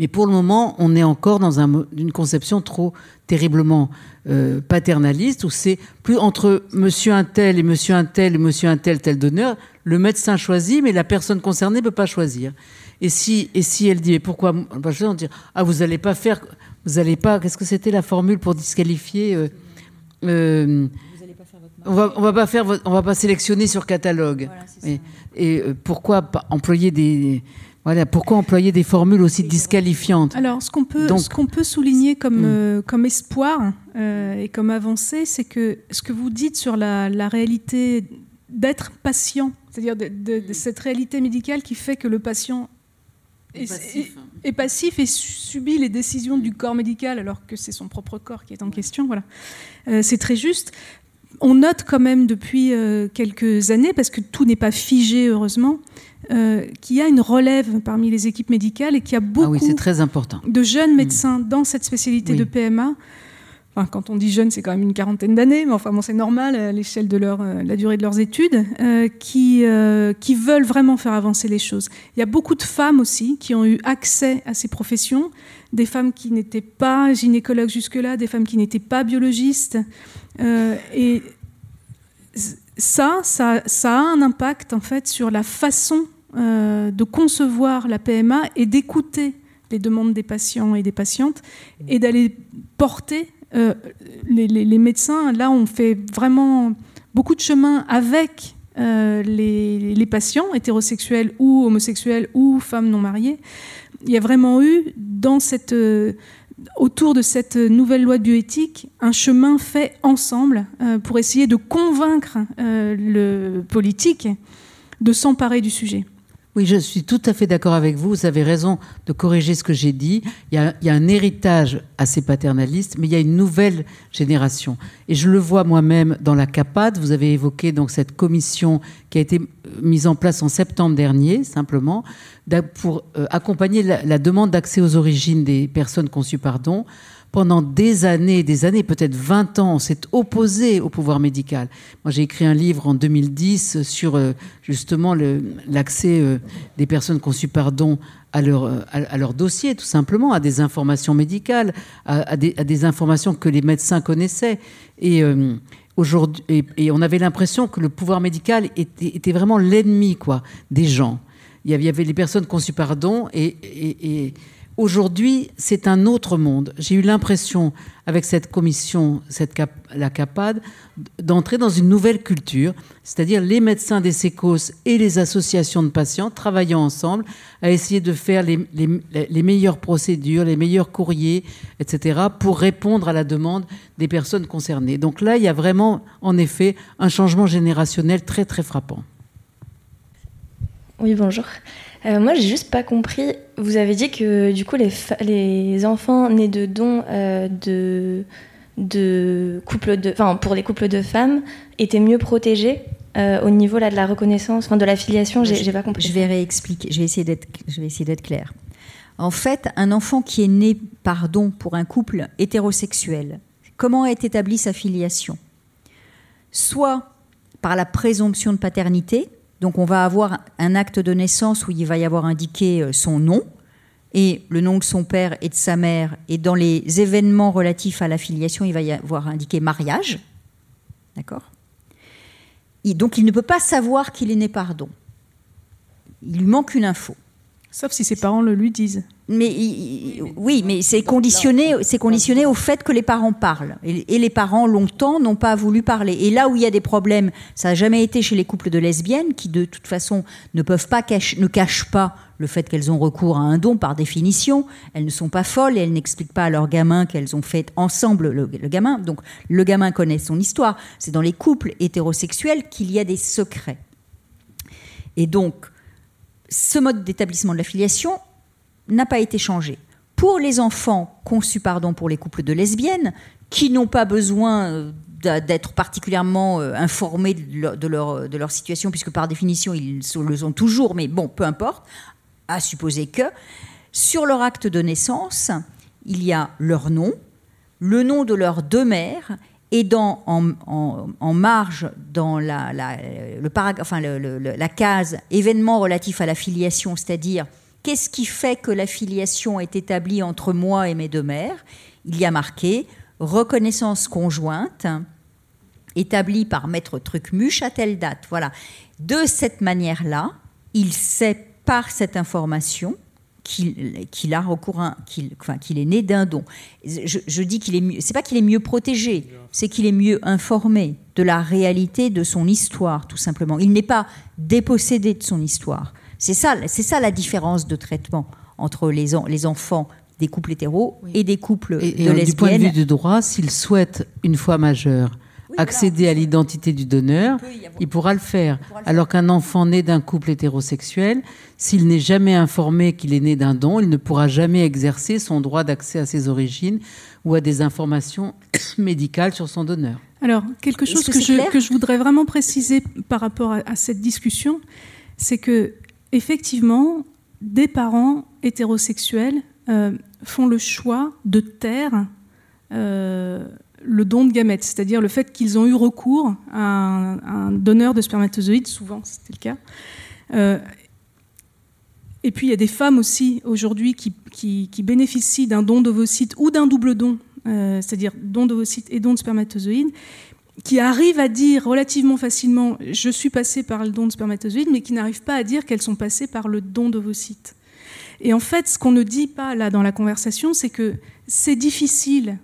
Mais pour le moment, on est encore dans une conception trop terriblement euh, paternaliste, où c'est plus entre monsieur un tel et monsieur un tel et monsieur un tel tel donneur, le médecin choisit, mais la personne concernée ne peut pas choisir. Et si, et si elle dit, mais pourquoi Je vais dire, ah, vous n'allez pas faire, vous n'allez pas, qu'est-ce que c'était la formule pour disqualifier euh, euh, on va, on va pas faire, on va pas sélectionner sur catalogue. et, et euh, pourquoi employer des, voilà, pourquoi employer des formules aussi disqualifiantes Alors, ce qu'on peut, ce qu'on peut souligner comme, hmm. comme espoir et comme avancée, c'est que ce que vous dites sur la, la réalité d'être patient, c'est-à-dire de, de, cette réalité médicale qui fait que le patient est, passif, et subit les décisions du corps médical alors que c'est son propre corps qui est en question. Voilà. Euh, c'est très juste. On note quand même depuis euh, quelques années, parce que tout n'est pas figé heureusement, euh, qu'il y a une relève parmi les équipes médicales et qu'il y a beaucoup ah oui, très important. de jeunes mm. médecins dans cette spécialité de PMA quand on dit jeune, c'est quand même une quarantaine d'années, mais enfin bon, c'est normal à l'échelle de leur, euh, la durée de leurs études, euh, qui, euh, qui veulent vraiment faire avancer les choses. Il y a beaucoup de femmes aussi qui ont eu accès à ces professions, des femmes qui n'étaient pas gynécologues jusque-là, des femmes qui n'étaient pas biologistes. et ça, ça, ça, a un impact en fait sur la façon de concevoir la PMA et d'écouter les demandes des patients et des patientes et d'aller porter euh, les, médecins, là, ont fait vraiment beaucoup de chemin avec euh, les, patients, hétérosexuels ou homosexuels ou femmes non mariées. Il y a vraiment eu, euh, autour de cette nouvelle loi de bioéthique, un chemin fait ensemble pour essayer de convaincre le politique de s'emparer du sujet. Oui, je suis tout à fait d'accord avec vous. Vous avez raison de corriger ce que j'ai dit. Il y, a, un héritage assez paternaliste, mais il y a une nouvelle génération. Et je le vois moi-même dans la CAPAD. Vous avez évoqué cette commission qui a été mise en place en septembre dernier, simplement, pour euh, accompagner la demande d'accès aux origines des personnes conçues par don pendant des années, des années, peut-être 20 ans, on s'est opposé au pouvoir médical. Moi, j'ai écrit un livre en 2010 sur euh, justement l'accès euh, des personnes conçues par don à leur, euh, à, leur dossier, tout simplement, à des informations médicales, à, des, informations que les médecins connaissaient. Et, et, on avait l'impression que le pouvoir médical était, vraiment l'ennemi quoi, des gens. Il y avait les personnes conçues par don et Aujourd'hui, c'est un autre monde. J'ai eu l'impression, avec cette commission, cette la CAPAD, d'entrer dans une nouvelle culture, c'est-à-dire les médecins des sécos et les associations de patients travaillant ensemble à essayer de faire les, les, meilleures procédures, les meilleurs courriers, etc., pour répondre à la demande des personnes concernées. Donc là, il y a vraiment, en effet, un changement générationnel très, très frappant. Oui, bonjour. Euh, moi, j'ai juste pas compris. Vous avez dit que du coup, les, les enfants nés de dons euh, de, de couples de, enfin, pour les couples de femmes étaient mieux protégés euh, au niveau là de la reconnaissance, enfin de la filiation. J'ai pas compris. Je vais réexpliquer. Je vais essayer d'être, je vais essayer d'être claire. En fait, un enfant qui est né par don pour un couple hétérosexuel, comment est établie sa filiation? Soit par la présomption de paternité, donc on va avoir un acte de naissance où il va y avoir indiqué euh, son nom et le nom de son père et de sa mère, et dans les événements relatifs à la filiation, il va y avoir indiqué mariage. D'accord? Donc il ne peut pas savoir qu'il est né par don. Il lui manque une info. Sauf si ses parents le lui disent. Mais oui, mais c'est conditionné, c'est conditionné au fait que les parents parlent. Et, les parents, longtemps, n'ont pas voulu parler. Et là où il y a des problèmes, ça n'a jamais été chez les couples de lesbiennes, qui de toute façon ne peuvent pas ne cachent pas le fait qu'elles ont recours à un don par définition. Elles ne sont pas folles et elles n'expliquent pas à leur gamin qu'elles ont fait ensemble le, le gamin. Donc le gamin connaît son histoire. C'est dans les couples hétérosexuels qu'il y a des secrets. Et donc, ce mode d'établissement de la filiation n'a pas été changé. Pour les enfants conçus pardon, pour les couples de lesbiennes, qui n'ont pas besoin euh, d'être particulièrement euh, informés de, leur, situation, puisque par définition, ils le sont toujours, mais bon, peu importe, à supposer que, sur leur acte de naissance, il y a leur nom, le nom de leurs deux mères et dans, en, marge dans la, la, le enfin, la case événements relatifs à la filiation, c'est-à-dire qu'est-ce qui fait que la filiation est établie entre moi et mes deux mères, il y a marqué reconnaissance conjointe établie par maître Trucmuche à telle date. Voilà. De cette manière-là, il sait par cette information qu'il a recours qu'il enfin, qu'il est né d'un don. Je, dis qu'il est mieux, c'est pas qu'il est mieux protégé, c'est qu'il est mieux informé de la réalité de son histoire, tout simplement. Il n'est pas dépossédé de son histoire. C'est ça, c'est ça la différence de traitement entre les, les enfants des couples hétéros et des couples de lesbiennes. Du point de vue du droit, s'il souhaite, une fois majeur, accéder à l'identité du donneur, il, pourra le faire. Alors qu'un enfant né d'un couple hétérosexuel, s'il n'est jamais informé qu'il est né d'un don, il ne pourra jamais exercer son droit d'accès à ses origines ou à des informations médicales sur son donneur. Alors, quelque chose que, je, que, je, voudrais vraiment préciser par rapport à, cette discussion, c'est que, effectivement, des parents hétérosexuels euh, font le choix de taire euh, le don de gamètes, c'est-à-dire le fait qu'ils ont eu recours à un, donneur de spermatozoïdes, souvent c'était le cas. Euh, et puis il y a des femmes aussi aujourd'hui qui, bénéficient d'un don d'ovocytes ou d'un double don, euh, c'est-à-dire don d'ovocytes et don de spermatozoïdes, qui arrivent à dire relativement facilement je suis passée par le don de spermatozoïdes, mais qui n'arrivent pas à dire qu'elles sont passées par le don d'ovocytes. Et en fait, ce qu'on ne dit pas là dans la conversation, c'est que c'est difficile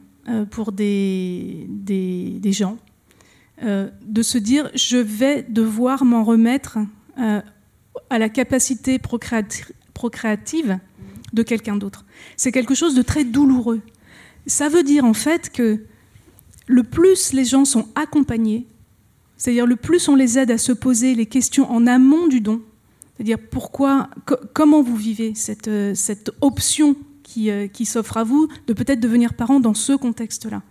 pour des, des, gens, euh, de se dire je vais devoir m'en remettre euh, à la capacité procréative de quelqu'un d'autre. C'est quelque chose de très douloureux. Ça veut dire en fait que le plus les gens sont accompagnés, c'est-à-dire le plus on les aide à se poser les questions en amont du don, c'est-à-dire pourquoi, comment vous vivez cette, cette option euh, qui, s'offre à vous de peut-être devenir parent dans ce contexte-là.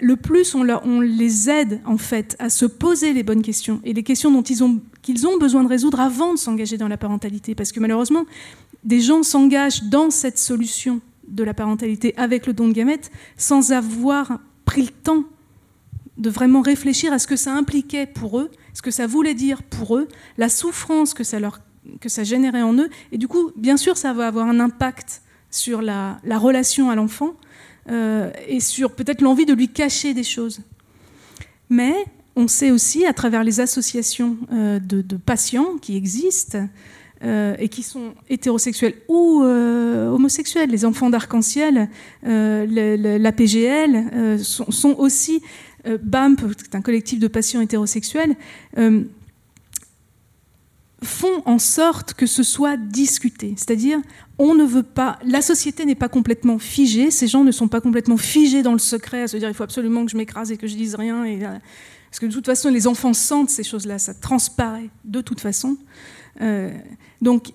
le plus on, on, les aide en fait à se poser les bonnes questions et les questions dont ils ont, qu'ils ont besoin de résoudre avant de s'engager dans la parentalité, parce que malheureusement, des gens s'engagent dans cette solution de la parentalité avec le don de gamètes sans avoir pris le temps de vraiment réfléchir à ce que ça impliquait pour eux, ce que ça voulait dire pour eux, la souffrance que ça, leur, que ça générait en eux. Et du coup, bien sûr, ça va avoir un impact sur la, relation à l'enfant euh, et sur peut-être l'envie de lui cacher des choses. Mais on sait aussi, à travers les associations euh, de, patients qui existent euh, et qui sont hétérosexuels ou homosexuels, les enfants d'arc-en-ciel, la PGL, sont, sont, aussi, BAMP, c'est un collectif de patients hétérosexuels, font en sorte que ce soit discuté. C'est-à-dire, on ne veut pas, la société n'est pas complètement figée, ces gens ne sont pas complètement figés dans le secret, à se dire il faut absolument que je m'écrase et que je dise rien. Et, euh, parce que de toute façon, les enfants sentent ces choses-là, ça transparaît de toute façon. donc,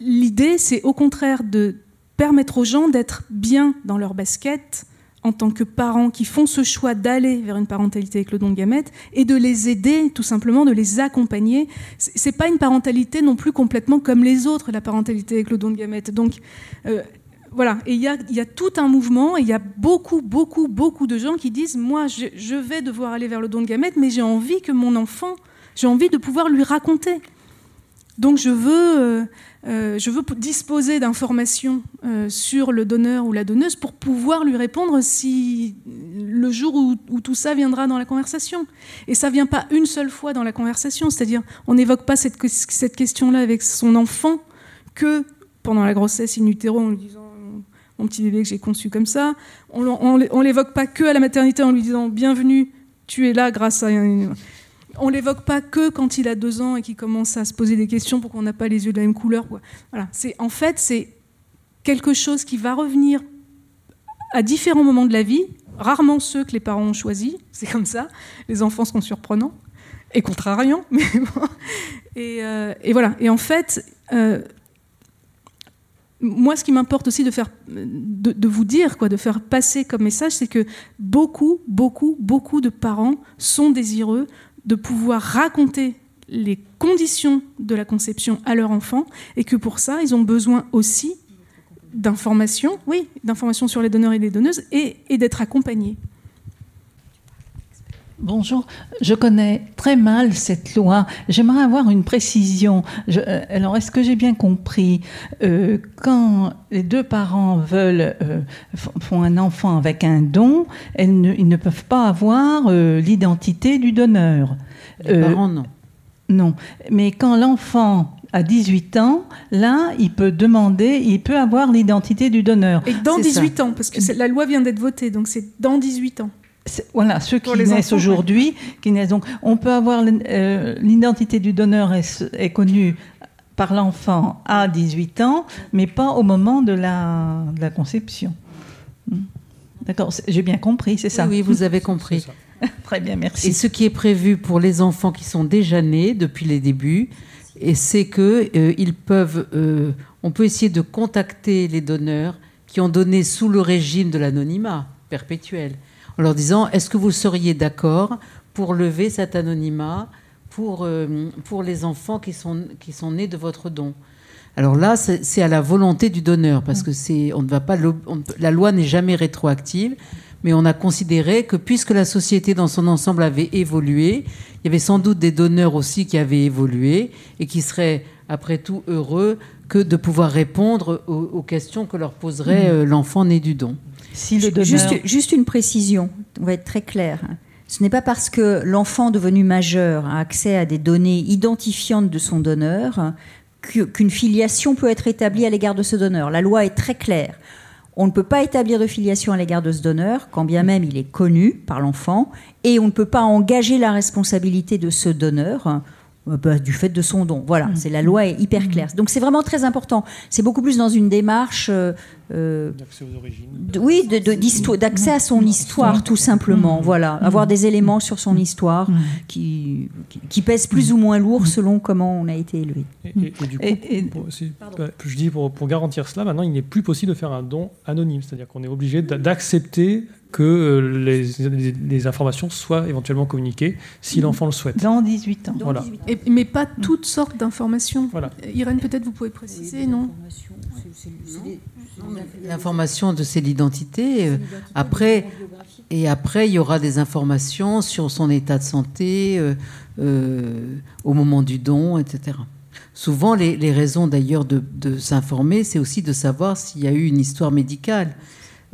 l'idée, c'est au contraire de permettre aux gens d'être bien dans leur basket en tant que parents qui font ce choix d'aller vers une parentalité avec le don de gamètes et de les aider, tout simplement, de les accompagner. C'est pas une parentalité non plus complètement comme les autres, la parentalité avec le don de gamètes. Donc, euh, voilà, et il y a, tout un mouvement, et il y a beaucoup, beaucoup, beaucoup de gens qui disent, moi, je, vais devoir aller vers le don de gamètes, mais j'ai envie que mon enfant, j'ai envie de pouvoir lui raconter. Donc je veux, euh, euh, je veux disposer d'informations euh, sur le donneur ou la donneuse pour pouvoir lui répondre si le jour où, tout ça viendra dans la conversation. Et ça vient pas une seule fois dans la conversation, c'est-à-dire on n'évoque pas cette, question-là avec son enfant que pendant la grossesse in utero en lui disant mon petit bébé que j'ai conçu comme ça. On, on, l'évoque pas que à la maternité en lui disant bienvenue, tu es là grâce à on l'évoque pas que quand il a deux ans et qu'il commence à se poser des questions pour qu'on n'a pas les yeux de la même couleur. Voilà. C'est en fait c'est quelque chose qui va revenir à différents moments de la vie, rarement ceux que les parents ont choisis. C'est comme ça. Les enfants sont surprenants et contrariants, mais bon. et, euh, voilà. Et en fait. Euh, moi, ce qui m'importe aussi de, faire, de, vous dire, quoi, de faire passer comme message, c'est que beaucoup, beaucoup, beaucoup de parents sont désireux de pouvoir raconter les conditions de la conception à leur enfant et que pour ça, ils ont besoin aussi d'informations, oui, d'informations sur les donneurs et les donneuses et, d'être accompagnés. Bonjour, je connais très mal cette loi. J'aimerais avoir une précision. Euh, alors, est-ce que j'ai bien compris euh, Quand les deux parents veulent euh, font un enfant avec un don, ils ne peuvent pas avoir l'identité du donneur. Les parents, non. Non, mais quand l'enfant a 18 ans, là, il peut demander, il peut avoir l'identité du donneur. Et dans 18 ans, parce que la loi vient d'être votée, donc c'est dans 18 ans. Voilà, ceux qui naissent aujourd'hui, qui naissent donc, on peut avoir euh, l'identité du donneur est, connue par l'enfant à 18 ans, mais pas au moment de la, conception. Hmm. D'accord, j'ai bien compris, c'est ça. Oui, vous avez compris. Très bien, merci. Et ce qui est prévu pour les enfants qui sont déjà nés depuis les débuts, et c'est que euh, ils peuvent, euh, on peut essayer de contacter les donneurs qui ont donné sous le régime de l'anonymat perpétuel en leur disant est-ce que vous seriez d'accord pour lever cet anonymat pour, euh, les enfants qui sont, qui sont nés de votre don? Alors là, c'est à la volonté du donneur, parce que on ne va pas, la loi n'est jamais rétroactive, mais on a considéré que puisque la société dans son ensemble avait évolué, il y avait sans doute des donneurs aussi qui avaient évolué et qui seraient après tout heureux que de pouvoir répondre aux, questions que leur poserait euh, l'enfant né du don juste, une précision, on va être très clair. Ce n'est pas parce que l'enfant devenu majeur a accès à des données identifiantes de son donneur qu'une filiation peut être établie à l'égard de ce donneur. La loi est très claire. On ne peut pas établir de filiation à l'égard de ce donneur, quand bien même il est connu par l'enfant, et on ne peut pas engager la responsabilité de ce donneur bah, du fait de son don. Voilà, mm. c'est la loi est hyper mm. claire. Donc c'est vraiment très important. C'est beaucoup plus dans une démarche euh, euh d'accès aux origines. oui, d'accès à son histoire, tout simplement. Mm. Voilà, avoir des éléments sur son histoire qui, qui, pèsent plus ou moins lourd selon comment on a été élevé. Et, du coup, je dis pour, pour garantir cela, maintenant il n'est plus possible de faire un don anonyme, c'est-à-dire qu'on est obligé d'accepter que euh, les, informations soient éventuellement communiquées si l'enfant le souhaite. Dans 18 ans. voilà. mais pas toutes sortes d'informations. Voilà. Irène, peut-être vous pouvez préciser, non? L'information de c'est l'identité. Euh, après, et après, il y aura des informations sur son état de santé euh, au moment du don, etc. Souvent, les, raisons d'ailleurs de, de s'informer, c'est aussi de savoir s'il y a eu une histoire médicale.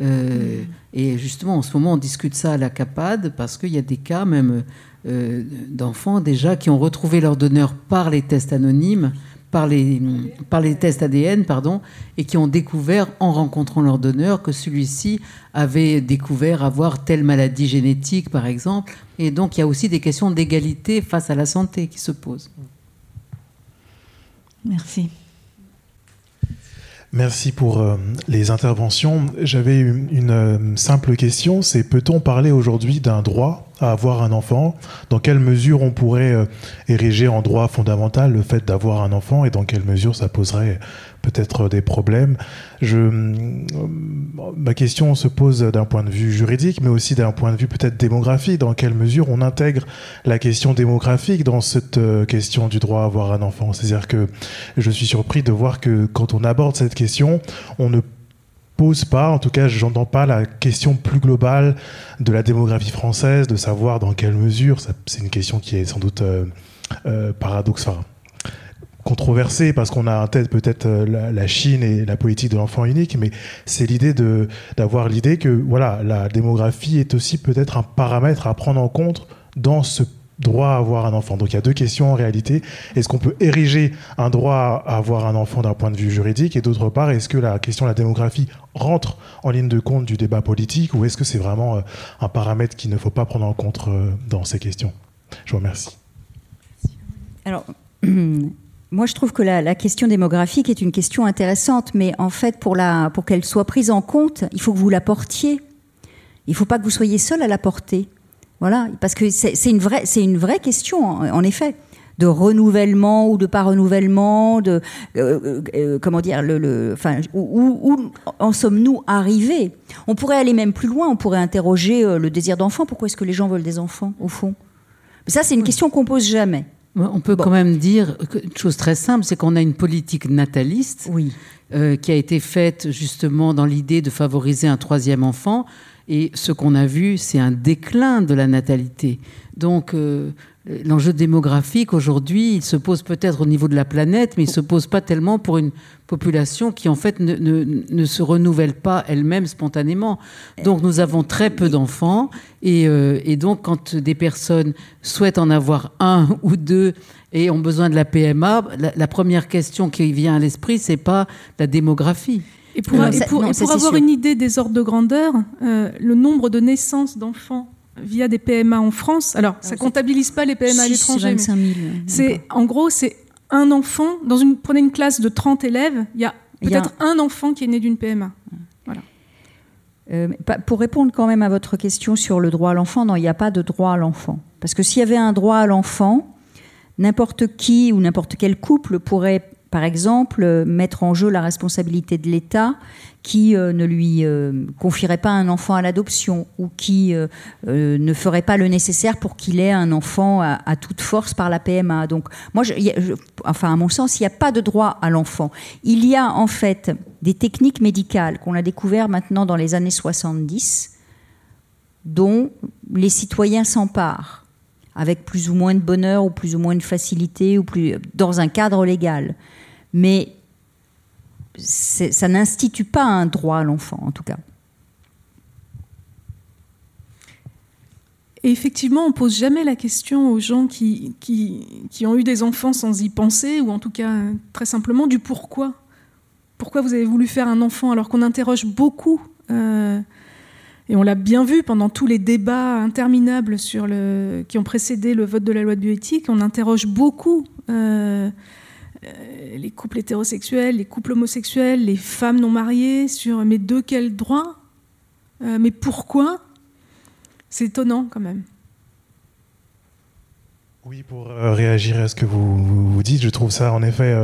Euh, et justement, en ce moment, on discute ça à la CAPAD parce qu'il y a des cas même euh, d'enfants déjà qui ont retrouvé leur donneur par les tests anonymes, par les, par les tests ADN, pardon, et qui ont découvert en rencontrant leur donneur que celui-ci avait découvert avoir telle maladie génétique, par exemple. Et donc, il y a aussi des questions d'égalité face à la santé qui se posent. Merci. Merci pour euh, les interventions. J'avais une, euh, simple question, c'est peut-on parler aujourd'hui d'un droit à avoir un enfant, dans quelle mesure on pourrait euh, ériger en droit fondamental le fait d'avoir un enfant et dans quelle mesure ça poserait peut-être des problèmes. Ma question se pose d'un point de vue juridique, mais aussi d'un point de vue peut-être démographique. Dans quelle mesure on intègre la question démographique dans cette euh, question du droit à avoir un enfant? C'est-à-dire que je suis surpris de voir que quand on aborde cette question, on ne pose pas, en tout cas, j'entends pas la question plus globale de la démographie française, de savoir dans quelle mesure. C'est une question qui est sans doute euh, euh, paradoxe, controversée parce qu'on a en tête peut-être euh, la, Chine et la politique de l'enfant unique, mais c'est l'idée de d'avoir l'idée que voilà, la démographie est aussi peut-être un paramètre à prendre en compte dans ce droit à avoir un enfant. Donc il y a deux questions en réalité. Est-ce qu'on peut ériger un droit à avoir un enfant d'un point de vue juridique? Et d'autre part, est-ce que la question de la démographie rentre en ligne de compte du débat politique ou est-ce que c'est vraiment euh, un paramètre qu'il ne faut pas prendre en compte euh, dans ces questions? Je vous remercie. Alors, moi je trouve que la, question démographique est une question intéressante, mais en fait pour, pour qu'elle soit prise en compte, il faut que vous la portiez. Il ne faut pas que vous soyez seul à la porter. Voilà, parce que c'est une vraie, c'est une vraie question en, effet de renouvellement ou de pas renouvellement, de euh, euh, euh, comment dire, le, enfin, où, en sommes-nous arrivés? On pourrait aller même plus loin. On pourrait interroger le désir d'enfant. Pourquoi est-ce que les gens veulent des enfants au fond? Mais ça, c'est une question qu'on pose jamais. On peut quand même dire une chose très simple, c'est qu'on a une politique nataliste oui. qui a été faite justement dans l'idée de favoriser un troisième enfant. Et ce qu'on a vu, c'est un déclin de la natalité. Donc, euh, l'enjeu démographique aujourd'hui, il se pose peut-être au niveau de la planète, mais il ne se pose pas tellement pour une population qui, en fait, ne, ne, se renouvelle pas elle-même spontanément. Donc, nous avons très peu d'enfants. Et, euh, et, donc, quand des personnes souhaitent en avoir un ou deux et ont besoin de la PMA, la, la première question qui vient à l'esprit, c'est pas la démographie. Et pour, avoir une idée des ordres de grandeur, euh, le nombre de naissances d'enfants via des PMA en France, alors, ça comptabilise pas les PMA à l'étranger. C'est en gros c'est un enfant dans une prenez une classe de 30 élèves, il y a peut-être un... enfant qui est né d'une PMA. Voilà. Euh, pour répondre quand même à votre question sur le droit à l'enfant, non, il n'y a pas de droit à l'enfant. Parce que s'il y avait un droit à l'enfant, n'importe qui ou n'importe quel couple pourrait par exemple, euh, mettre en jeu la responsabilité de l'État qui euh, ne lui euh, confierait pas un enfant à l'adoption ou qui ne ferait pas le nécessaire pour qu'il ait un enfant à, toute force par la PMA. Donc, moi, enfin, à mon sens, il n'y a pas de droit à l'enfant. Il y a en fait des techniques médicales qu'on a découvert maintenant dans les années 70 dont les citoyens s'emparent avec plus ou moins de bonheur ou plus ou moins de facilité ou dans un cadre légal mais ça n'institue pas un droit à l'enfant, en tout cas. Et effectivement, on pose jamais la question aux gens qui, qui, ont eu des enfants sans y penser, ou en tout cas très simplement du pourquoi. Pourquoi vous avez voulu faire un enfant alors qu'on interroge beaucoup, euh, et on l'a bien vu pendant tous les débats interminables sur qui ont précédé le vote de la loi de bioéthique, on interroge beaucoup euh, les couples hétérosexuels, les couples homosexuels, les femmes non mariées, sur mais de quel droit? Euh, Mais pourquoi? C'est étonnant quand même. Oui, pour euh, réagir à ce que vous, vous, dites, je trouve ça en effet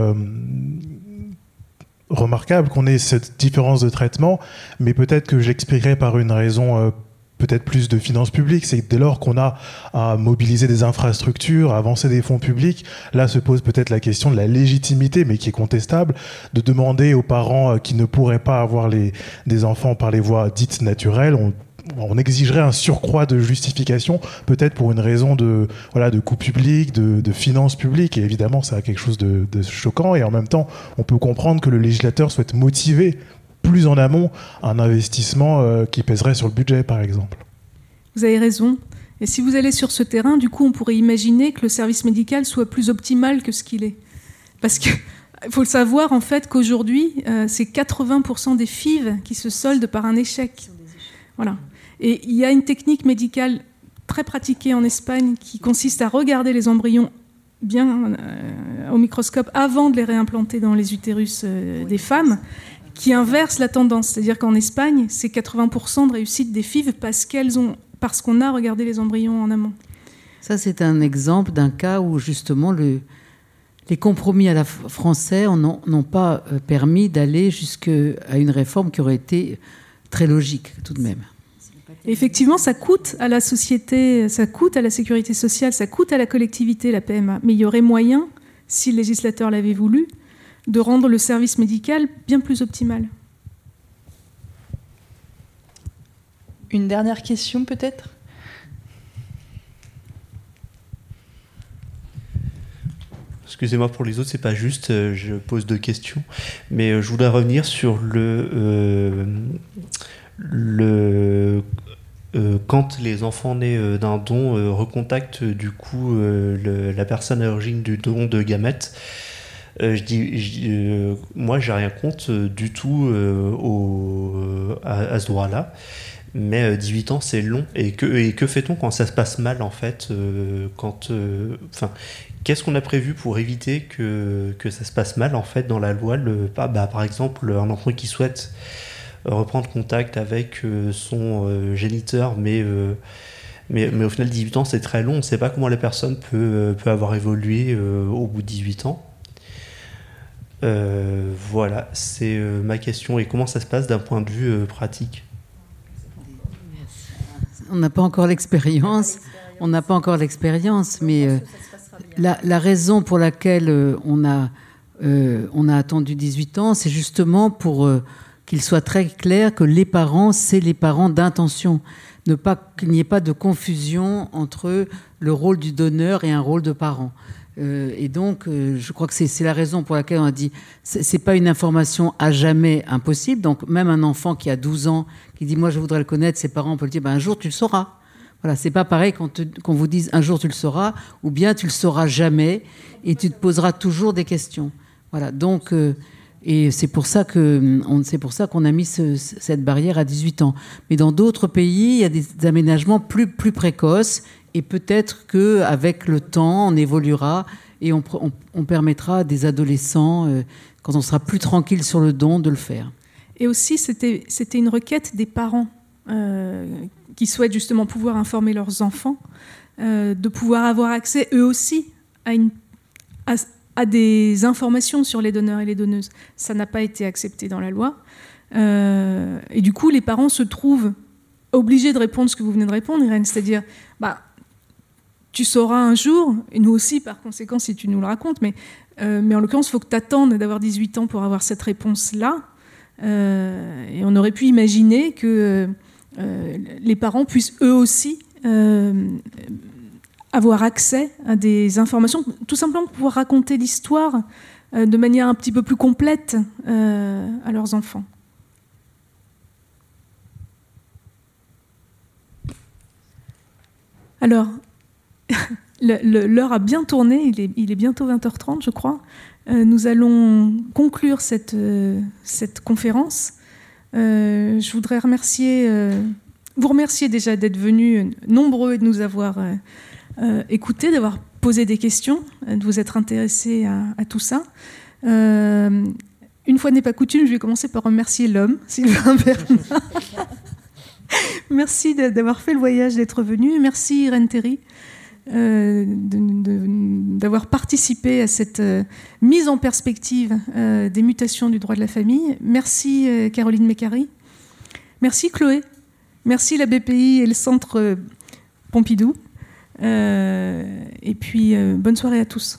remarquable qu'on ait cette différence de traitement, mais peut-être que j'expliquerai par une raison peut-être plus de finances publiques. C'est dès lors qu'on a à mobiliser des infrastructures, à avancer des fonds publics, là se pose peut-être la question de la légitimité, mais qui est contestable, de demander aux parents euh, qui ne pourraient pas avoir des enfants par les voies dites naturelles. On, exigerait un surcroît de justification, peut-être pour une raison de, voilà, de coût public, de, finances publiques. Et évidemment, ça a quelque chose de choquant. Et en même temps, on peut comprendre que le législateur souhaite motiver plus en amont un investissement euh, qui pèserait sur le budget, par exemple. Vous avez raison. Et si vous allez sur ce terrain, du coup, on pourrait imaginer que le service médical soit plus optimal que ce qu'il est. Parce qu'il faut le savoir, en fait, qu'aujourd'hui, euh, c'est 80% des FIV qui se soldent par un échec. Voilà. Et il y a une technique médicale très pratiquée en Espagne qui consiste à regarder les embryons bien euh, au microscope avant de les réimplanter dans les utérus des femmes qui inverse la tendance. C'est-à-dire qu'en Espagne, c'est 80% de réussite des FIV parce qu'elles ont parce qu'on a regardé les embryons en amont. Ça, c'est un exemple d'un cas où justement le, les compromis à la français n'ont pas euh, permis d'aller jusqu'à une réforme qui aurait été très logique tout de même. Effectivement, ça coûte à la société, ça coûte à la sécurité sociale, ça coûte à la collectivité, la PMA. Mais il y aurait moyen, si le législateur l'avait voulu, de rendre le service médical bien plus optimal. Une dernière question peut-être? Excusez-moi pour les autres, c'est pas juste, euh, je pose deux questions, mais euh, je voudrais revenir sur le, euh, le quand les enfants nés d'un don recontactent du coup la personne à l'origine du don de gamètes. Je dis, moi, j'ai rien contre du tout au, à, ce droit-là. Mais 18 ans, c'est long. Et que, et que fait-on quand ça se passe mal, en fait quand, enfin, Qu'est-ce qu'on a prévu pour éviter que, que, ça se passe mal en fait dans la loi le, bah, Par exemple, un enfant qui souhaite euh, reprendre contact avec euh, son euh, géniteur, mais, mais, mais, au final 18 ans c'est très long, on ne sait pas comment la personne peut, peut avoir évolué au bout de 18 ans. Voilà, c'est ma question. Et comment ça se passe d'un point de vue pratique? On n'a pas encore l'expérience, on n'a pas encore l'expérience, mais la, raison pour laquelle euh, on a, euh, on a attendu 18 ans, c'est justement pour euh, qu'il soit très clair que les parents, c'est les parents d'intention. Qu'il n'y ait pas de confusion entre le rôle du donneur et un rôle de parent. Et donc, je crois que c'est la raison pour laquelle on a dit c'est pas une information à jamais impossible. Donc, même un enfant qui a 12 ans, qui dit moi je voudrais le connaître, ses parents, on peut le dire ben, un jour tu le sauras. Voilà, c'est pas pareil qu'on vous dise un jour tu le sauras, ou bien tu le sauras jamais et tu te poseras toujours des questions. Voilà, donc euh, et c'est pour ça que c'est pour ça qu'on a mis cette barrière à 18 ans. Mais dans d'autres pays, il y a des aménagements plus plus précoces et peut-être que avec le temps, on évoluera et on, permettra à des adolescents, euh, quand on sera plus tranquille sur le don, de le faire. Et aussi, c'était une requête des parents euh, qui souhaitent justement pouvoir informer leurs enfants, euh, de pouvoir avoir accès eux aussi à, à, des informations sur les donneurs et les donneuses. Ça n'a pas été accepté dans la loi. Et du coup, les parents se trouvent obligés de répondre ce que vous venez de répondre, Irène, c'est-à-dire, bah, tu sauras un jour, et nous aussi par conséquent si tu nous le racontes, mais, euh, en l'occurrence, il faut que tu attendes d'avoir 18 ans pour avoir cette réponse-là. et on aurait pu imaginer que euh, les parents puissent eux aussi euh, avoir accès à des informations, tout simplement pour pouvoir raconter l'histoire euh, de manière un petit peu plus complète à leurs enfants. Alors, l'heure a bien tourné, il est, bientôt 20h30 je crois. nous allons conclure cette, cette conférence. Euh, je voudrais euh, vous remercier déjà d'être venus nombreux et de nous avoir euh, écoutés, d'avoir posé des questions, de vous être intéressés à, tout ça. une fois n'est pas coutume, je vais commencer par remercier l'homme, Sylvain Bernard. Merci d'avoir fait le voyage, d'être venu. Merci Irène Terry euh, d'avoir participé à cette euh, mise en perspective euh, des mutations du droit de la famille. Merci Caroline Mécari. Merci Chloé. Merci la BPI et le Centre Pompidou. et puis, bonne soirée à tous.